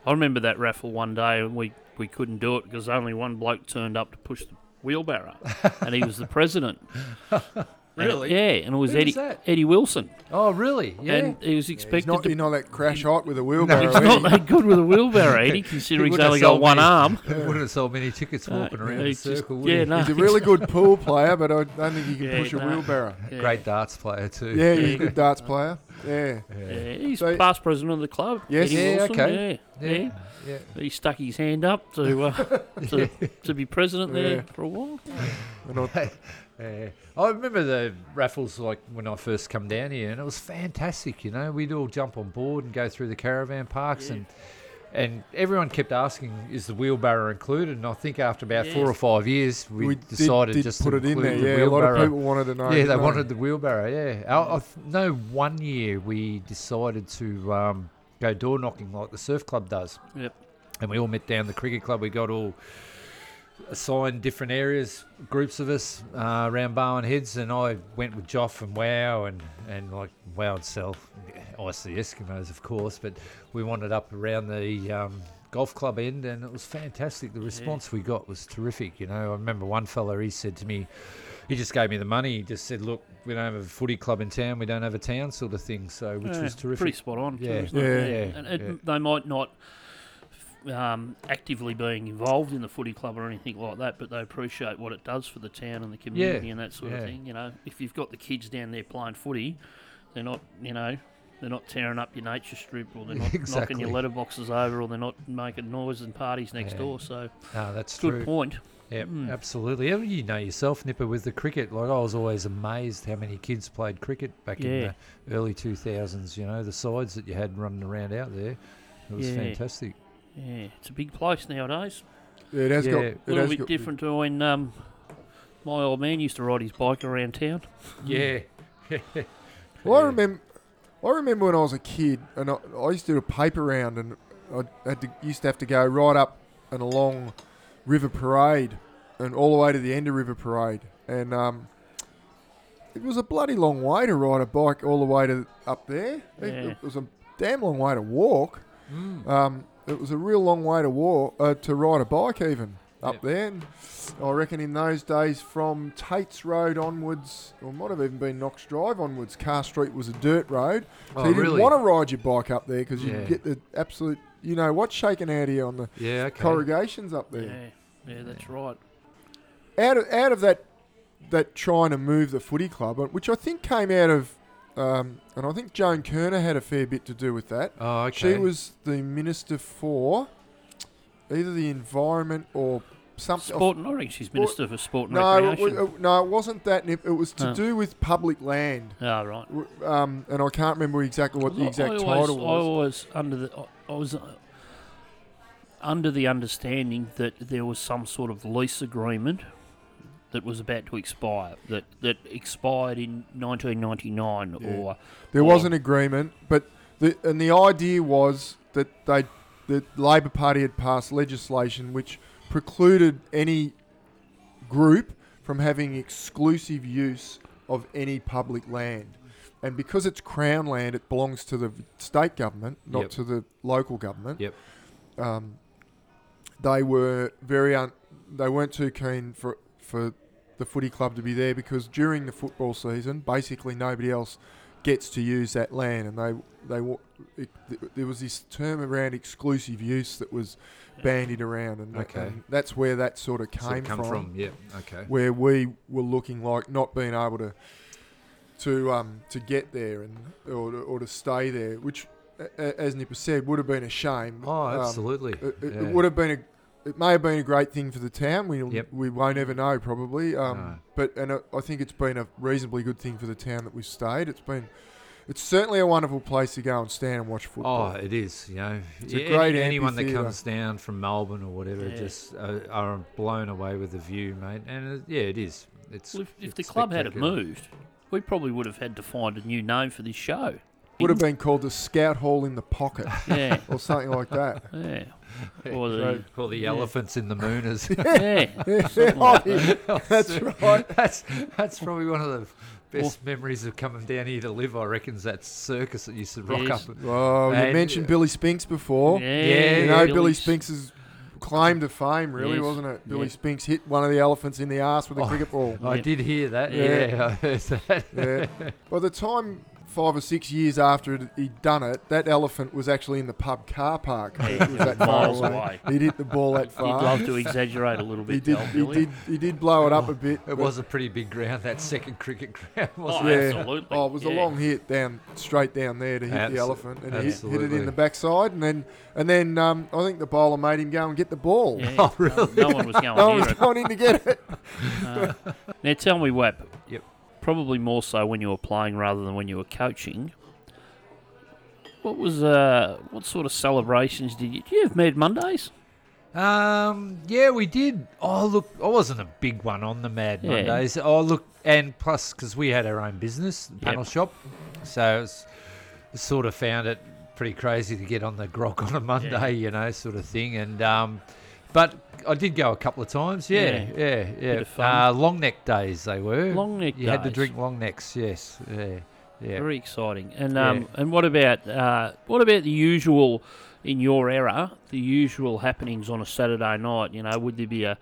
I remember that raffle one day, and we, we couldn't do it because only one bloke turned up to push the wheelbarrow, and he was the president. And it- Really? yeah, and it was Who Eddie that? Eddie Wilson, Oh, really? Yeah. and he was he's expected not, to. you're not that crash hot with a wheelbarrow. He's not that good with a wheelbarrow, Eddie, considering he's only got sold one many- arm. Wouldn't have sold many tickets Uh, walking around the he's just- circle. would yeah, he? no. He's a really good pool player, but I don't think he can Yeah, push a wheelbarrow. Yeah. Great darts player too. Yeah, he's a good darts player. Yeah. Yeah, he's So- past president of the club. Yes. Eddie Yeah, Wilson, okay. Yeah, yeah. yeah. yeah. He stuck his hand up to uh, to, to be president there for a while. And I, remember the raffles like when I first come down here, and it was fantastic. You know, we'd all jump on board and go through the caravan parks, Yeah. and and everyone kept asking, "Is the wheelbarrow included?" And I think after about four or five years, we, we decided did, did just put to it in there. the Yeah, a lot of people wanted to know. yeah, they didn't wanted the wheelbarrow. Yeah, I, I th- know one year we decided to um, go door knocking like the surf club does. Yep. And we all met down the cricket club. We got all assigned different areas, groups of us uh, around Barwon Heads, and I went with Joff and Wow and and like Wow would sell ice the Eskimos, of course, but we wandered up around the. Um, Golf club end, and it was fantastic. The response we got was terrific. You know, I remember one fella. He said to me, he just gave me the money. He just said, "Look, we don't have a footy club in town. We don't have a town, sort of thing." So, which Yeah, was terrific. Pretty spot on. too, Yeah. Yeah. Yeah, And it, yeah. they might not um, actively being involved in the footy club or anything like that, but they appreciate what it does for the town and the community and that sort yeah. of thing. You know, if you've got the kids down there playing footy, they're not, you know, they're not tearing up your nature strip, or they're not Exactly. knocking your letterboxes over, or they're not making noise and parties next Yeah. door. So No, that's good true. point. Yeah, Mm. absolutely. You know yourself, Nipper, with the cricket. Like I was always amazed how many kids played cricket back Yeah. in the early 2000s. You know, the sides that you had running around out there. It was Yeah. fantastic. Yeah, it's a big place nowadays. Yeah, it has Yeah. got. A It A little has bit got, different to when um, my old man used to ride his bike around town. Yeah. Well, I remember. I remember when I was a kid, and I, I used to do a paper round, and I had to, used to have to go right up and along River Parade, and all the way to the end of River Parade, and um, it was a bloody long way to ride a bike all the way to up there. It, Yeah. it was a damn long way to walk. Mm. Um, it was a real long way to walk uh, to ride a bike even up Yep. there. I reckon in those days from Tates Road onwards, or might have even been Knox Drive onwards, Car Street was a dirt road. So Oh, you didn't really? want to ride your bike up there because you Yeah. would get the absolute, you know what, shaking out of you on the Yeah, okay. corrugations up there. yeah, that's right. Out of out of that that trying to move the footy club, uh, which I think came out of, um, and I think Joan Kirner had a fair bit to do with that. Oh, okay. She was the minister for either the environment or something. Sport, and reckon she's minister for sport and No, recreation. it- no, it wasn't that. It was to Oh. do with public land, Ah, right. Um, and I can't remember exactly what the exact always, title I was. was under the I- I was uh, under the understanding that there was some sort of lease agreement that was about to expire that that expired in 1999 Yeah. or There or- was an agreement, but the and the idea was that they the Labor Party had passed legislation which precluded any group from having exclusive use of any public land. And because it's crown land, it belongs to the state government, not Yep. to the local government. Yep. Um, they were very un- they weren't too keen for for the footy club to be there because during the football season, basically nobody else gets to use that land, and they they it, there was this term around exclusive use that was bandied around, and, Okay. and that's where that sort of came it come from. Yeah. Okay. where we were looking like not being able to to um to get there and or to, or to stay there, which, as Nipper said, would have been a shame. Oh, Um, absolutely. it, it, Yeah. it would have been a. It may have been a great thing for the town. We Yep. we won't ever know probably. Um, No. But and I I think it's been a reasonably good thing for the town that we've stayed. It's been. It's certainly a wonderful place to go and stand and watch football. Oh, it is. You know, It's a Yeah, great anyone that comes down from Melbourne or whatever Yeah. just uh, are blown away with the view, mate. And uh, yeah, it is. It's Well, if, if the club had it moved, we probably would have had to find a new name for this show. Would have been called the Scout Hall in the Pocket Yeah, or something like that. yeah. Or the, Or the Yeah. elephants in the mooners. yeah, something like that. That's right. that's that's probably one of the best memories of coming down here to live. I reckon is that circus that used to rock Yes. up. Oh, you And- uh, mentioned Billy Spinks before. Yeah, Yeah, You know, Billy Billy's- Spinks' claim to fame, really, Yes. wasn't it? Billy Yeah. Spinks hit one of the elephants in the ass with a Oh. cricket ball. I Yeah. did hear that. Yeah. Yeah, I heard that. Yeah. By the time five or six years after he'd done it, that elephant was actually in the pub car park. Yeah, It was that far miles away. away. He'd hit the ball that He'd far. love to exaggerate a little bit. he did. though, He did. He did blow it up a bit. It was a pretty big ground, that second cricket ground, Oh, wasn't it? Yeah. absolutely. Oh, it was a long hit down, straight down there to hit Abs- the elephant, and he hit, hit it in the backside, and then and then um, I think the bowler made him go and get the ball. Yeah, Oh, no- really? No, one was going No one was going in to get it. Uh, now tell me, Wap. Yep. Probably more so when you were playing rather than when you were coaching. What was uh, what sort of celebrations did you? Did you have Mad Mondays? Um, yeah, we did. Oh, look, I wasn't a big one on the Mad Yeah. Mondays. Oh, look, and plus because we had our own business, the panel shop, so it was, sort of found it pretty crazy to get on the grog on a Monday, Yeah. you know, sort of thing. And um, but I did go a couple of times. Yeah, yeah, yeah. Fun. Uh, long neck days they were. Long neck You had to drink long necks. Yes. Yeah. Yeah. Very exciting. And Yeah. um, and what about uh, what about the usual in your era? The usual happenings on a Saturday night. You know, would there be a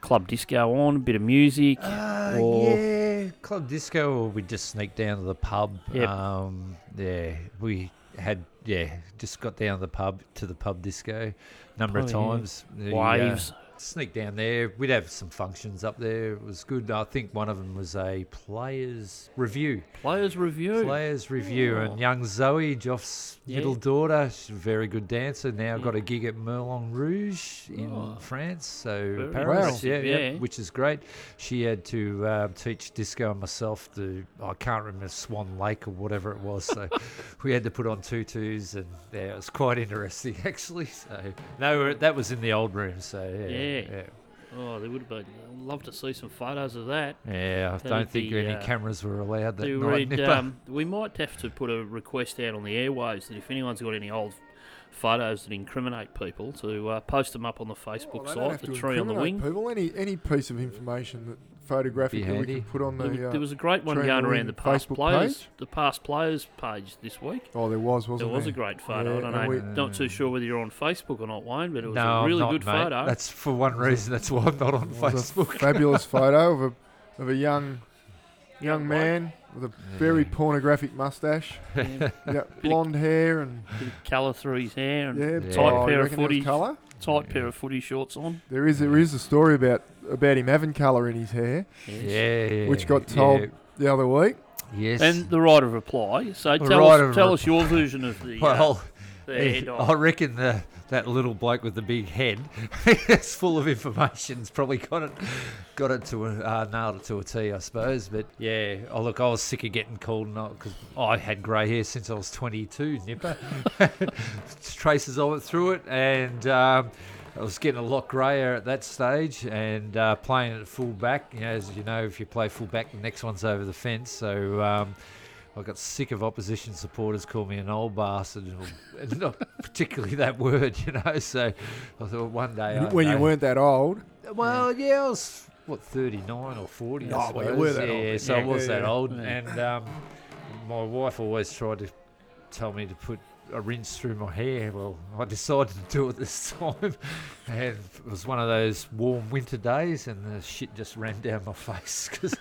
club disco on, a bit of music? Uh, Or- yeah, club disco, or we'd just sneak down to the pub. Yep. Um, yeah, we had yeah, just got down to the pub to the pub disco a number of Oh, yeah. times. The, Waves. Sneak down there. We'd have some functions up there. It was good. I think one of them was a players review. Players review. Players review. Oh. And young Zoe, Joff's Yeah. middle daughter, she's a very good dancer. Now Yeah. got a gig at Moulin Rouge in Oh. France. So Very Paris, yeah, yeah, which is great. She had to uh, teach Disco and myself the I can't remember Swan Lake or whatever it was. So we had to put on tutus, and yeah, it was quite interesting actually. So no, that was in the old room. So yeah, Yeah. yeah. Oh, there would have been. I'd love to see some photos of that. Yeah, I That'd don't think be, any uh, cameras were allowed that night. um, we might have to put a request out on the airwaves that if anyone's got any old photos that incriminate people, to uh, post them up on the Facebook Well, site, the tree on the wing. People, any any piece of information that photographic that we handy. can put on There, the. was- Uh, there was a great one going the around the past Facebook players, page? the past players page this week. oh, there was, There wasn't was there? Was a great photo. Yeah, I don't know, we- not too sure whether you're on Facebook or not, Wayne, but it was no, a I'm really not, good mate. photo. That's for one reason. That's why I'm not on It was a Facebook. fabulous photo of a of a young young bloke. man with a very pornographic mustache, yeah, yeah, blonde hair, and bit of colour through his hair and yeah, Yeah. tight oh, you pair of reckon there was footy, colour. tight pair of footy shorts on. There is there is a story about about him having colour in his hair Yes. Yeah, Which got told- yeah, the other week. yes, And the right of reply. So The tell right us, tell rep- us your version of the, uh, well, the I reckon the, that little bloke with the big head, it's full of information. It's probably got it, got it to a, uh, nailed it to a T, I suppose. But yeah, oh look, I was sick of getting called because I had grey hair since I was 22, Nipper. Traces of it through it, and. Um, I was getting a lot greyer at that stage and uh, playing at full back. You know, as you know, if you play full back, the next one's over the fence. So um, I got sick of opposition supporters calling me an old bastard, or- and not particularly that word, you know. So I thought one day, I when you weren't that old. well, yeah, I was what 39 or 40. I Oh, well, you were that yeah, old. so I was yeah, that yeah. old, and um, my wife always tried to tell me to put a rinse through my hair. Well, I decided to do it this time, and it was one of those warm winter days, and the shit just ran down my face because.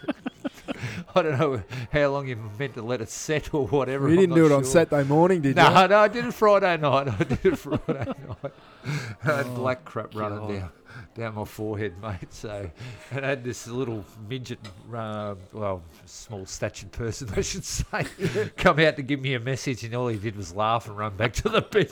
I don't know how long you meant to let it set or whatever. You I'm didn't do it on. Saturday morning, did No, you? no, no, I did it Friday night. I did it Friday night. I had Oh, black crap running God. down down my forehead, mate. So, and I had this little midget, uh, well, small statured person, I should say, come out to give me a message, and all he did was laugh and run back to the bench.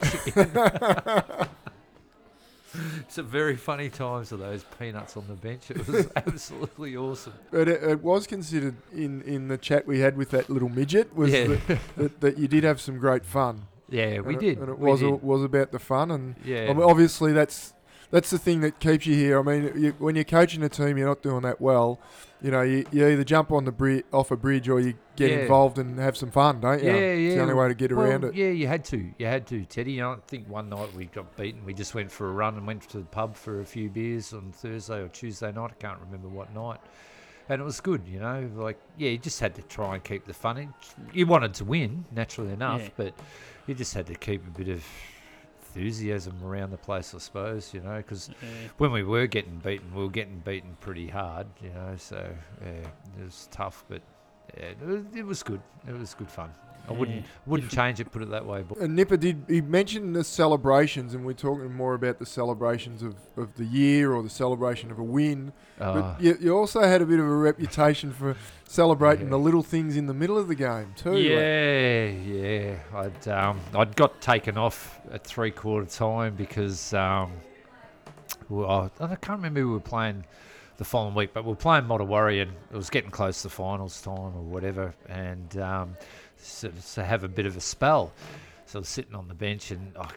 Some very funny times of those peanuts on the bench. It was absolutely awesome. But it, it was considered in, in the chat we had with that little midget was Yeah. that, that, that you did have some great fun. Yeah, we and did. it, and it we was did. was about the fun, and yeah. I mean, obviously that's that's the thing that keeps you here. I mean, you, when you're coaching a team, you're not doing that well. You know, you, you either jump on the bri- off a bridge or you get Yeah. involved and have some fun, don't you? Yeah, It's yeah. the only way to get Well, around it. Yeah, you had to. You had to, Teddy. I think one night we got beaten. We just went for a run and went to the pub for a few beers on Thursday or Tuesday night. I can't remember what night. And it was good, you know. Like, yeah, you just had to try and keep the fun. in. You wanted to win, naturally enough, Yeah. but you just had to keep a bit of enthusiasm around the place, I suppose, you know, because Yeah. when we were getting beaten, we were getting beaten pretty hard, you know. So yeah, it was tough, but yeah, it was, it was good. It was good fun. I wouldn't Yeah. wouldn't change it. Put it that way. But And Nipper did. He mentioned the celebrations, and we're talking more about the celebrations of, of the year or the celebration of a win. uh, But you, you also had a bit of a reputation for celebrating Yeah. the little things in the middle of the game too. like- yeah, yeah. I'd um, I'd got taken off at three quarter time because um, well, I, I can't remember who we were playing the following week, but we were playing Modewarre and it was getting close to finals time or whatever, and um, so, so have a bit of a spell. So I was sitting on the bench and oh,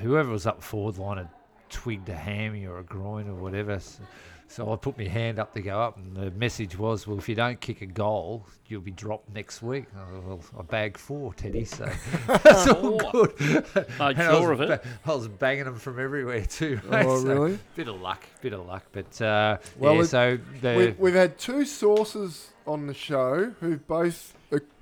whoever was up forward line had twigged a hammy or a groin or whatever. So, so I put my hand up to go up, and the message was, "Well, if you don't kick a goal, you'll be dropped next week." Oh, well, I bagged four, Teddy, so that's all good. Made And I sure was of it. ba- I was banging them from everywhere too. mate, Oh, so really? Bit of luck, bit of luck, but uh, Well, yeah. it- So the We, we've had two sources on the show who've both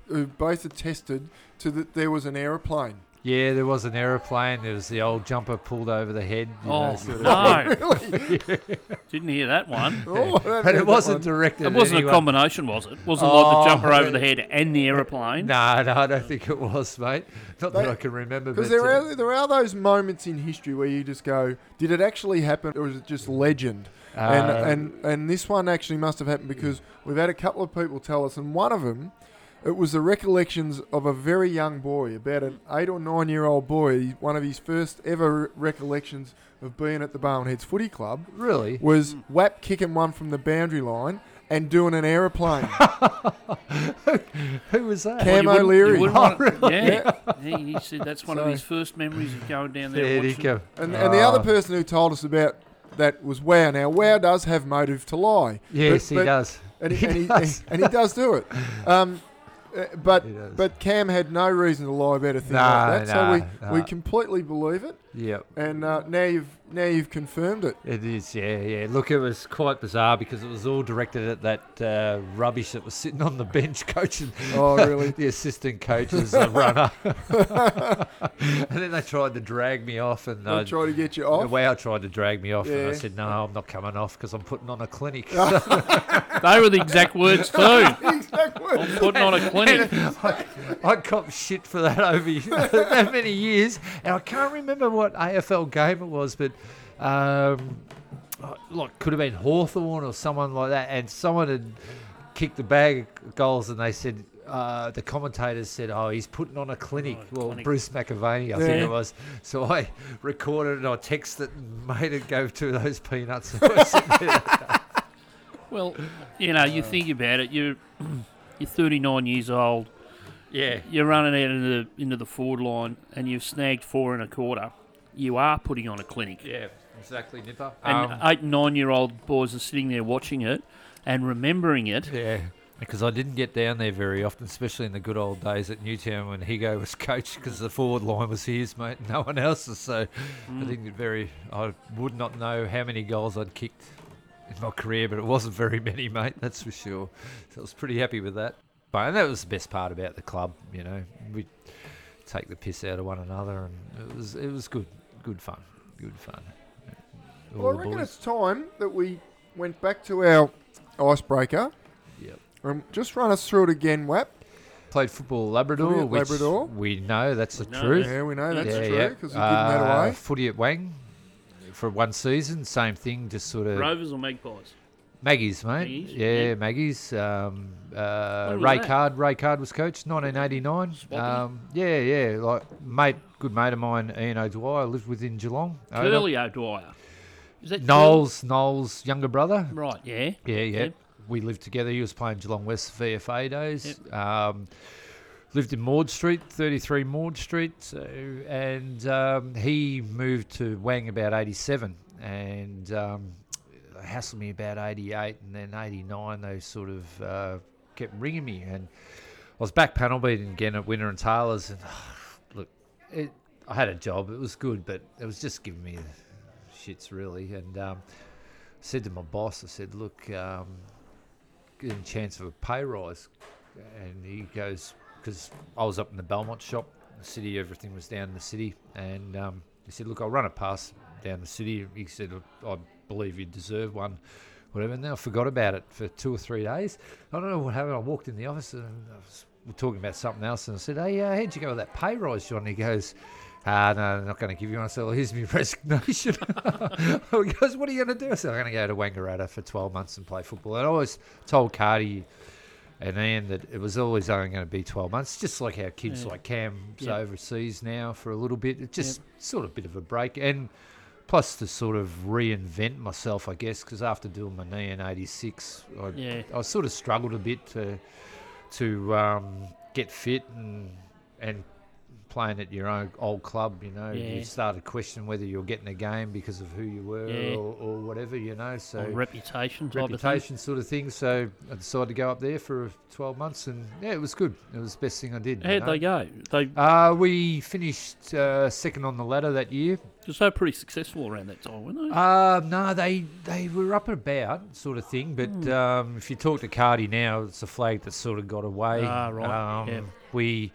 who've both attested to that there was an aeroplane Yeah, there was an aeroplane. There was the old jumper pulled over the head. You Oh know, sort of- no! Didn't hear that one. Oh, I But know it wasn't one. directed. It at wasn't a anyone. combination, was it? Wasn't like Oh, the jumper over the head and the aeroplane. No, no, I don't think it was, mate. Not that They- I can remember. Because but, there uh, are there are those moments in history where you just go, did it actually happen, or was it just legend? and uh, and and this one actually must have happened because we've had a couple of people tell us, and one of them, it was the recollections of a very young boy, about an eight or nine year old boy. One of his first ever recollections of being at the Barwon Heads Footy Club really, was WAP kicking one from the boundary line and doing an aeroplane. who was that? Cam you O'Leary. you Oh, want- yeah, he, he said that's one of his first memories of going down there. There you watching. go. And, and the other Ah. person who told us about that was Wow. Now, Wow does have motive to lie. Yes, But- he but- does. And he, He and, he, does. and he does do it. Um, uh, but but Cam had no reason to lie about a thing No, like that, so we, no, we completely believe it. Yep. And uh, now you've now you've confirmed it. It is, yeah, yeah. Look, it was quite bizarre because it was all directed at that uh, rubbish that was sitting on the bench coaching Oh, really? the assistant coach's uh, runner. and then they tried to drag me off, and I uh, try to get you off. the off. Wow tried to drag me off, and I said, "No, I'm not coming off because I'm putting on a clinic." They were the exact words too. exactly. I'm putting on a clinic. I, I copped shit for that over that many years, and I can't remember what AFL game it was, but um, like could have been Hawthorn or someone like that, and someone had kicked the bag of goals, and they said. Uh, the commentators said, "Oh, he's putting on a clinic." Oh, well, clinic. Bruce McAvaney, I think it was. So I recorded and I texted and made it go to those peanuts. And I was sitting there. Well, you know, you think about it. You're you're 39 years old. yeah, You're running out into the into the forward line, and you've snagged four and a quarter. You are putting on a clinic. yeah, exactly, Nipper. And Um, eight and nine year old boys are sitting there watching it and remembering it. Yeah, because I didn't get down there very often, especially in the good old days at Newtown when Higo was coach, because the forward line was his, mate, and no one else's. So I didn't get very. I would not know how many goals I'd kicked in my career, but it wasn't very many, mate. That's for sure. So I was pretty happy with that. But and that was the best part about the club, you know. We take the piss out of one another, and it was it was good, good fun, good fun. All Well, I reckon boys. it's time that we went back to our icebreaker. Yep. Um, just run us through it again, WAP. Played football at Labrador, Footy at which Labrador. we know that's the We know truth. Yeah, we know that's yeah, true yeah. because you're giving that Uh, away. Footy at Wang for one season, same thing, just sort of Rovers or Magpies? Maggie's, mate. Maggie's, yeah, yeah. Maggie's. Um, uh, Ray that? Card, Ray Card was coach, 1989. Um, yeah, yeah, like mate, good mate of mine, Ian O'Dwyer, lived within Geelong. Curly O'Dwyer. Is that Knowles, Knowles' younger brother. Right, yeah. Yeah, yeah. Yep. We lived together. He was playing Geelong West VFA days. Um, lived in Maud Street, 33 Maud Street. And um, he moved to Wang about 87 and um, hassled me about 88. And then 89, they sort of uh, kept ringing me. And I was back panel beating again at Winter and Taylor's. And look, it, I had a job. It was good, but it was just giving me shits, really. And um, said to my boss, I said, look, um, chance of a pay rise. And he goes, because I was up in the Belmont shop, the city, everything was down in the city. And um, he said, look, I'll run a pass down the city. He said, I believe you deserve one. Whatever. And then I forgot about it for two or three days. I don't know what happened. I walked in the office and I was talking about something else. And I said, Hey, uh, how'd you go with that pay rise, John? He goes, Ah, no, I'm not going to give you one. I said, Well, here's my resignation. he goes, What are you going to do? I said, I'm going to go to Wangaratta for 12 months and play football. And I always told Cardi and then that it was always only going to be 12 months, just like our kids, Yeah. like Cam's Yeah. overseas now for a little bit. It's just sort of a bit of a break. And plus to sort of reinvent myself, I guess, because after doing my knee in 86, I, Yeah. I sort of struggled a bit to to um, get fit and and playing at your own old club. You know, Yeah. you started questioning whether you're getting a game because of who you were Yeah. or, or whatever. You know, so Or reputation reputation sort of thing. So I decided to go up there for 12 months, and yeah, it was good. It was the best thing I did. of you. How'd know. they go? They Uh, we finished uh, second on the ladder that year. they were pretty successful around that time, weren't they? Uh, no, they they were up and about, sort of thing. But Hmm. um, if you talk to Cardi now, it's a flag that sort of got away. Ah, right, Um, yeah. We,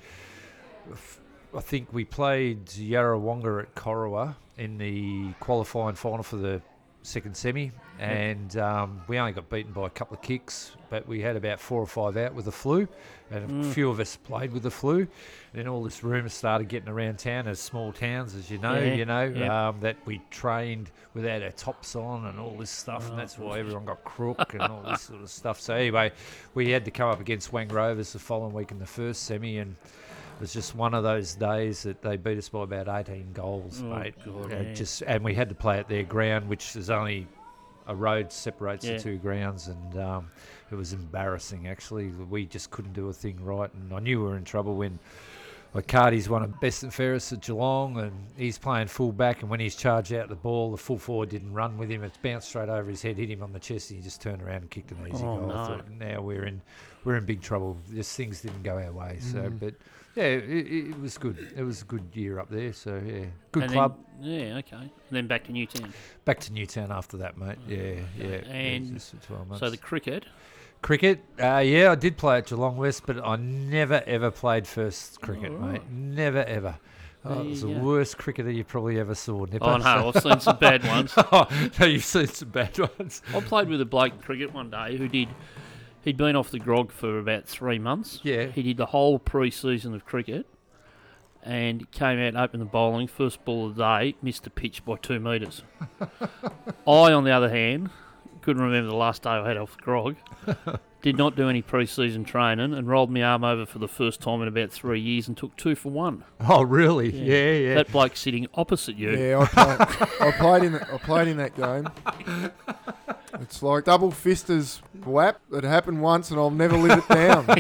I think we played Yarrawonga at Corowa in the qualifying final for the second semi, and um, we only got beaten by a couple of kicks, but we had about four or five out with the flu, and a Mm. few of us played with the flu. And then all this rumour started getting around town as small towns, as you know, Yeah, you know, yeah. um, that we trained without our tops on and all this stuff, Oh, and that's why everyone got crook and all this sort of stuff. So anyway, we had to come up against Wang Rovers the following week in the first semi, and it was just one of those days that they beat us by about 18 goals, Oh, mate. God, yeah. Just and we had to play at their ground, which is only a road separates Yeah. the two grounds, and um, it was embarrassing. Actually, we just couldn't do a thing right, and I knew we were in trouble when. Like Cardi's one of best and fairest at Geelong, and he's playing full back. And when he's charged out the ball, the full forward didn't run with him. It bounced straight over his head, hit him on the chest, and he just turned around and kicked an easy Oh, goal. I no. thought, now we're in, we're in big trouble. Just things didn't go our way. So, Mm. but yeah, it, it, was good. It was a good year up there. So yeah, good And club. Then, yeah, okay. And then back to Newtown. Back to Newtown after that, mate. Yeah, yeah. yeah, And just for 12 months. So the cricket. cricket, uh, yeah, I did play at Geelong West, but I never ever played first cricket, Oh, mate. Never ever. Oh, it was you the go. worst cricketer you probably ever saw. Nipper. Oh no, I've seen some bad ones. oh, no, you've seen some bad ones. I played with a bloke in cricket one day who did. He'd been off the grog for about three months. Yeah. He did the whole pre-season of cricket, and came out opened the bowling. First ball of the day, missed the pitch by two metres. I, on the other hand, couldn't remember the last day I had off the grog. Did not do any pre-season training and rolled my arm over for the first time in about three years and took two for one. Oh, really? Yeah. Yeah, yeah. That bloke sitting opposite you. Yeah, I played, I played in the, I played in that game. It's like double fisters whap. It happened once, and I'll never live it down.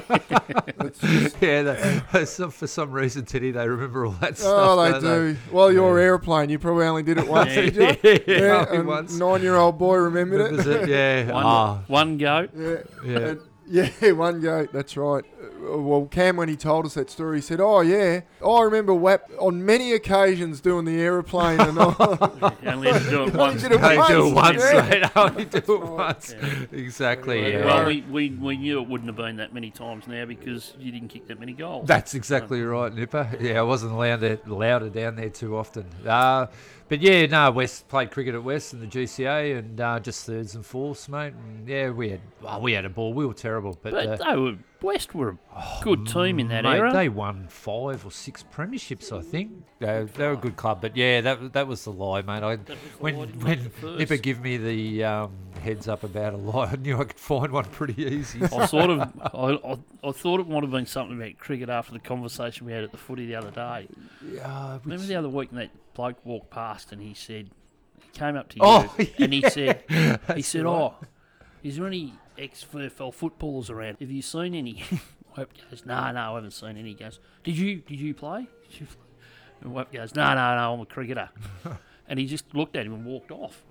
it's just, yeah, they, for some reason, Teddy, they remember all that stuff. oh, they don't do. Well, your airplane, you probably only did it once, Yeah. did you? yeah, a once. nine-year-old boy remembered Remembers it. it, Yeah. One, Ah, one go. yeah, yeah. And- yeah, one go. That's right. Well, Cam, when he told us that story, he said, "Oh yeah, I remember WAP on many occasions doing the aeroplane and all." You only had to do it once. did it Only do it once, once, yeah. mate. Only do it once. Yeah. Exactly. Yeah. Well, we, we, we knew it wouldn't have been that many times now because you didn't kick that many goals. That's exactly right, Nipper. Yeah, I wasn't allowed to louder down there too often. Uh, but yeah, no, West played cricket at West in the GCA and uh, just thirds and fourths, mate. And yeah, we had well, we had a ball. We were terrible, but, but uh, they were West were a good team in that mate, era. they won five or six premierships, I think. They, they were a good club, but yeah, that that was the lie, mate. I, That was the when when. Nipper give me the um, heads up about a lie, I knew I could find one pretty easy. I sort of, I, I, I thought it might have been something about cricket after the conversation we had at the footy the other day. Yeah, which- Remember the other week when that bloke walked past and he said, he came up to you Oh, and he said, he That's said, right. oh, is there any ex-VFL footballers around? Have you seen any? Web goes, no, no, I haven't seen any. He goes, did you, did you play? Did you play? And Web goes, no, no, no, I'm a cricketer. and he just looked at him and walked off.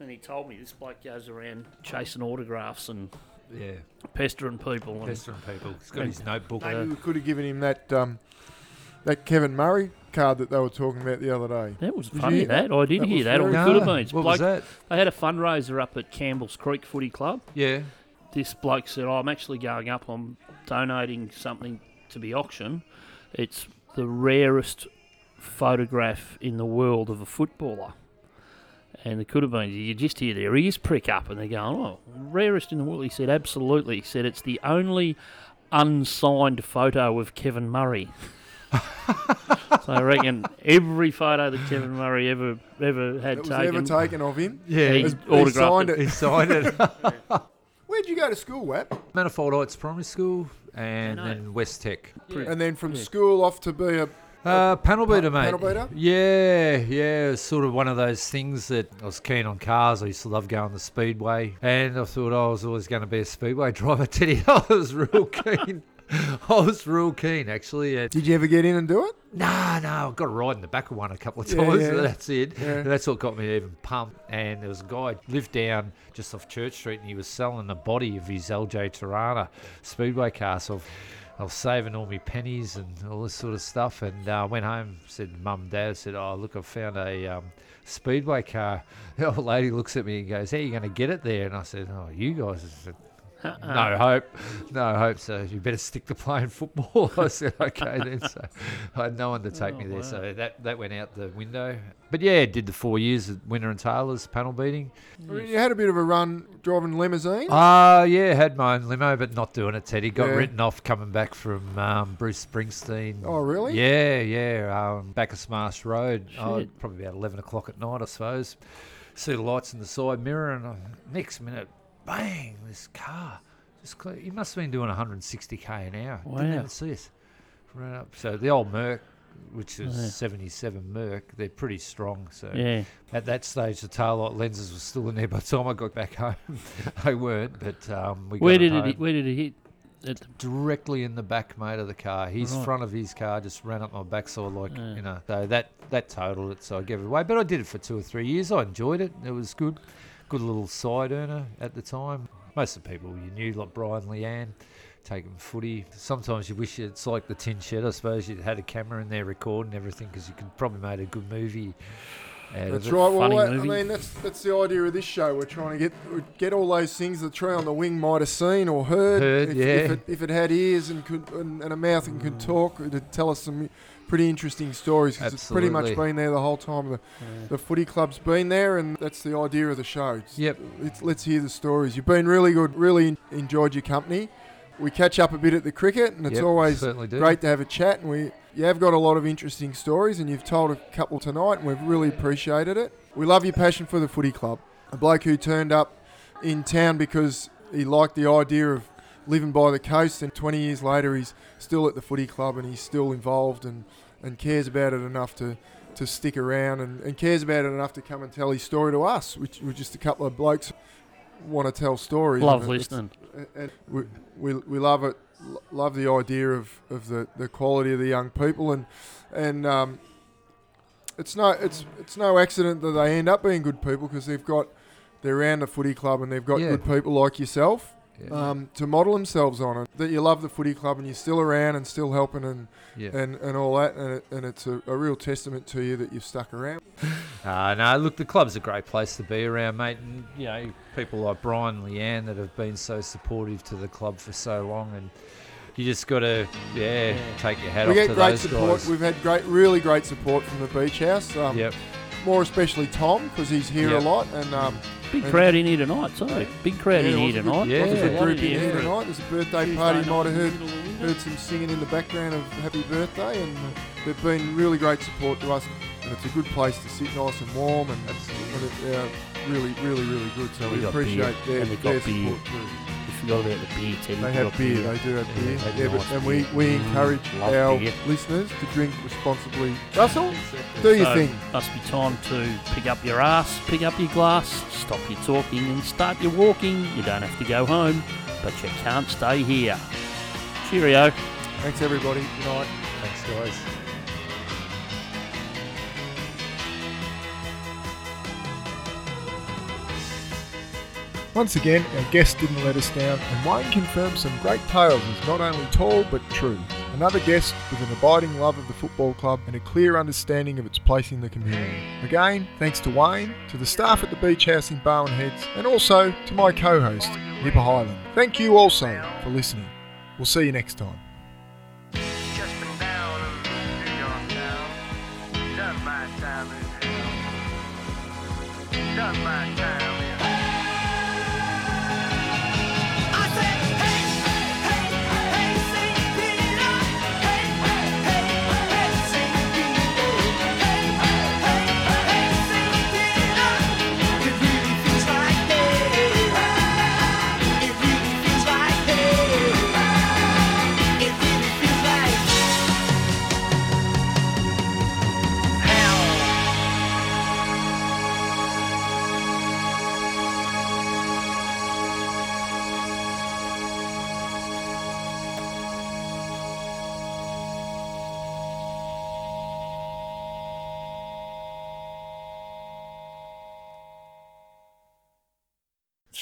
And he told me this bloke goes around chasing autographs and yeah, pestering people. And pestering people. He's got his notebook. Maybe we could have given him that um, that Kevin Murray card that they were talking about the other day. that was Did you funny, hear that. I did That hear was that. Or it very- could have been. It's What was bloke- that? They had a fundraiser up at Campbell's Creek Footy Club. Yeah. This bloke said, oh, I'm actually going up. I'm donating something to be auctioned. It's the rarest photograph in the world of a footballer. And it could have been, you just hear their ears prick up and they're going, oh, rarest in the world. He said, absolutely. He said, it's the only unsigned photo of Kevin Murray. so I reckon every photo that Kevin Murray ever ever had That was taken, ever taken of him. Yeah. he He, Has- signed it. it. he signed it. Where'd you go to school, WAP? Manifold Heights Primary School and then West Tech. Yeah. And then from Yeah. school off to be a Uh, panel beater, Pa- mate. panel beater? Yeah, yeah. It's sort of one of those things that I was keen on cars. I used to love going the speedway, and I thought I was always going to be a speedway driver. Teddy, I was real keen. I was real keen, actually. And Did you ever get in and do it? no, no, I got a ride in the back of one a couple of times. yeah. That's it. Yeah. That's what got me even pumped. And there was a guy lived down just off Church Street, and he was selling the body of his LJ Torana speedway car. So I've- was saving all my pennies and all this sort of stuff. And uh, went home, said to mum and dad, said, "Oh, look, I found a um, speedway car." The old lady looks at me and goes, "How are you going to get it there?" And I said, "Oh, you guys." I said, no hope, no hope. So you better stick to playing football. I said okay then. So I had no one to take Oh, me there. wow. So that that went out the window. But yeah, did the four years at Winter and Taylor's panel beating. I mean, you had a bit of a run driving limousine. Ah, yeah, had my own limo, but not doing it. Teddy got Yeah. written off coming back from um, Bruce Springsteen. Oh, really? Yeah, yeah. Um, of Marsh Road. Oh, probably about eleven o'clock at night, I suppose. See the lights in the side mirror, and uh, next minute, bang! This car. Just clear. He must have been doing 160 k an hour. Didn't even see us. Right up. So the old Merc, which is Yeah. 77 Merc, they're pretty strong. So Yeah. at that stage, the taillight lenses were still in there. By the time I got back home, they weren't. But um, we Where got did home it? Where did it hit? Directly in the back, mate, of the car. His Right. front of his car just ran up my backside, like Yeah. you know. So that that totaled it. So I gave it away. But I did it for two or three years. I enjoyed it. It was good, good little side earner at the time. Most of the people you knew, like Brian Leanne, taking footy. Sometimes you wish it's like the Tin Shed. I suppose you had a camera in there recording everything because you could probably made a good movie. That's right. Well, I mean, that's that's the idea of this show. We're trying to get get all those things the tree on the wing might have seen or heard. Heard, if, yeah. if, it, if it had ears and could and, and a mouth and could mm. talk, it'd tell us some pretty interesting stories. 'cause it's pretty much been there the whole time. The, yeah. the footy club's been there, and that's the idea of the show. It's- Yep. Let's, let's hear the stories. You've been really good. Really enjoyed your company. We catch up a bit at the cricket, and it's Yep, always great to have a chat. And we you have got a lot of interesting stories, and you've told a couple tonight, and we've really appreciated it. We love your passion for the footy club. A bloke who turned up in town because he liked the idea of living by the coast, and 20 years later, he's still at the footy club and he's still involved and, and cares about it enough to, to stick around and, and cares about it enough to come and tell his story to us, which we're just a couple of blokes want to tell stories. Love and listening. and we, we, we love it. Love the idea of, of the, the quality of the young people and and um, it's no it's it's no accident that they end up being good people because they've got they're around the footy club and they've got Yeah. good people like yourself Yeah. um, to model themselves on it. That you love the footy club and you're still around and still helping and yeah. and, and all that and, it, and it's a, a real testament to you that you've stuck around. Uh, no, look, the club's a great place to be around, mate. And, you know, people like Brian and Leanne that have been so supportive to the club for so long. And you just got to, yeah, Yeah. take your hat we off get to great those support. guys. We've had great, really great support from the beach house. Um, Yep. More especially Tom because he's here Yep. a lot and. Um, Big crowd in here tonight, too. Big crowd Yeah, in here was a good- tonight. Yeah. was a good Lot group in in here. here tonight. There's a birthday Tuesday party. You might have heard middle of the winter. heard some singing in the background of Happy Birthday, and uh, they've been really great support to us. And it's a good place to sit, nice and warm, and, and it, uh, really, really, really good. So We we, got appreciate beer, their, and we got their beer. support too. We forgot about the beer, Teddy. They have got beer. They do have beer. they have Yeah, but, nice and we, beer. we Mm, encourage love our beer. listeners to drink responsibly. Russell, do your So, thing. Must be time to pick up your ass, pick up your glass, stop your talking, and start your walking. You don't have to go home, but you can't stay here. Cheerio. Thanks, everybody. Good night. Thanks, guys. Once again, our guest didn't let us down, and Wayne confirmed some great tales as not only tall but true. Another guest with an abiding love of the football club and a clear understanding of its place in the community. Again, thanks to Wayne, to the staff at the Beach House in Barwon Heads, and also to my co host, Nipper Highland. Thank you also for listening. We'll see you next time. Done my time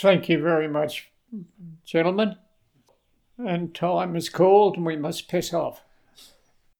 Thank you very much, gentlemen. And time is called and we must piss off.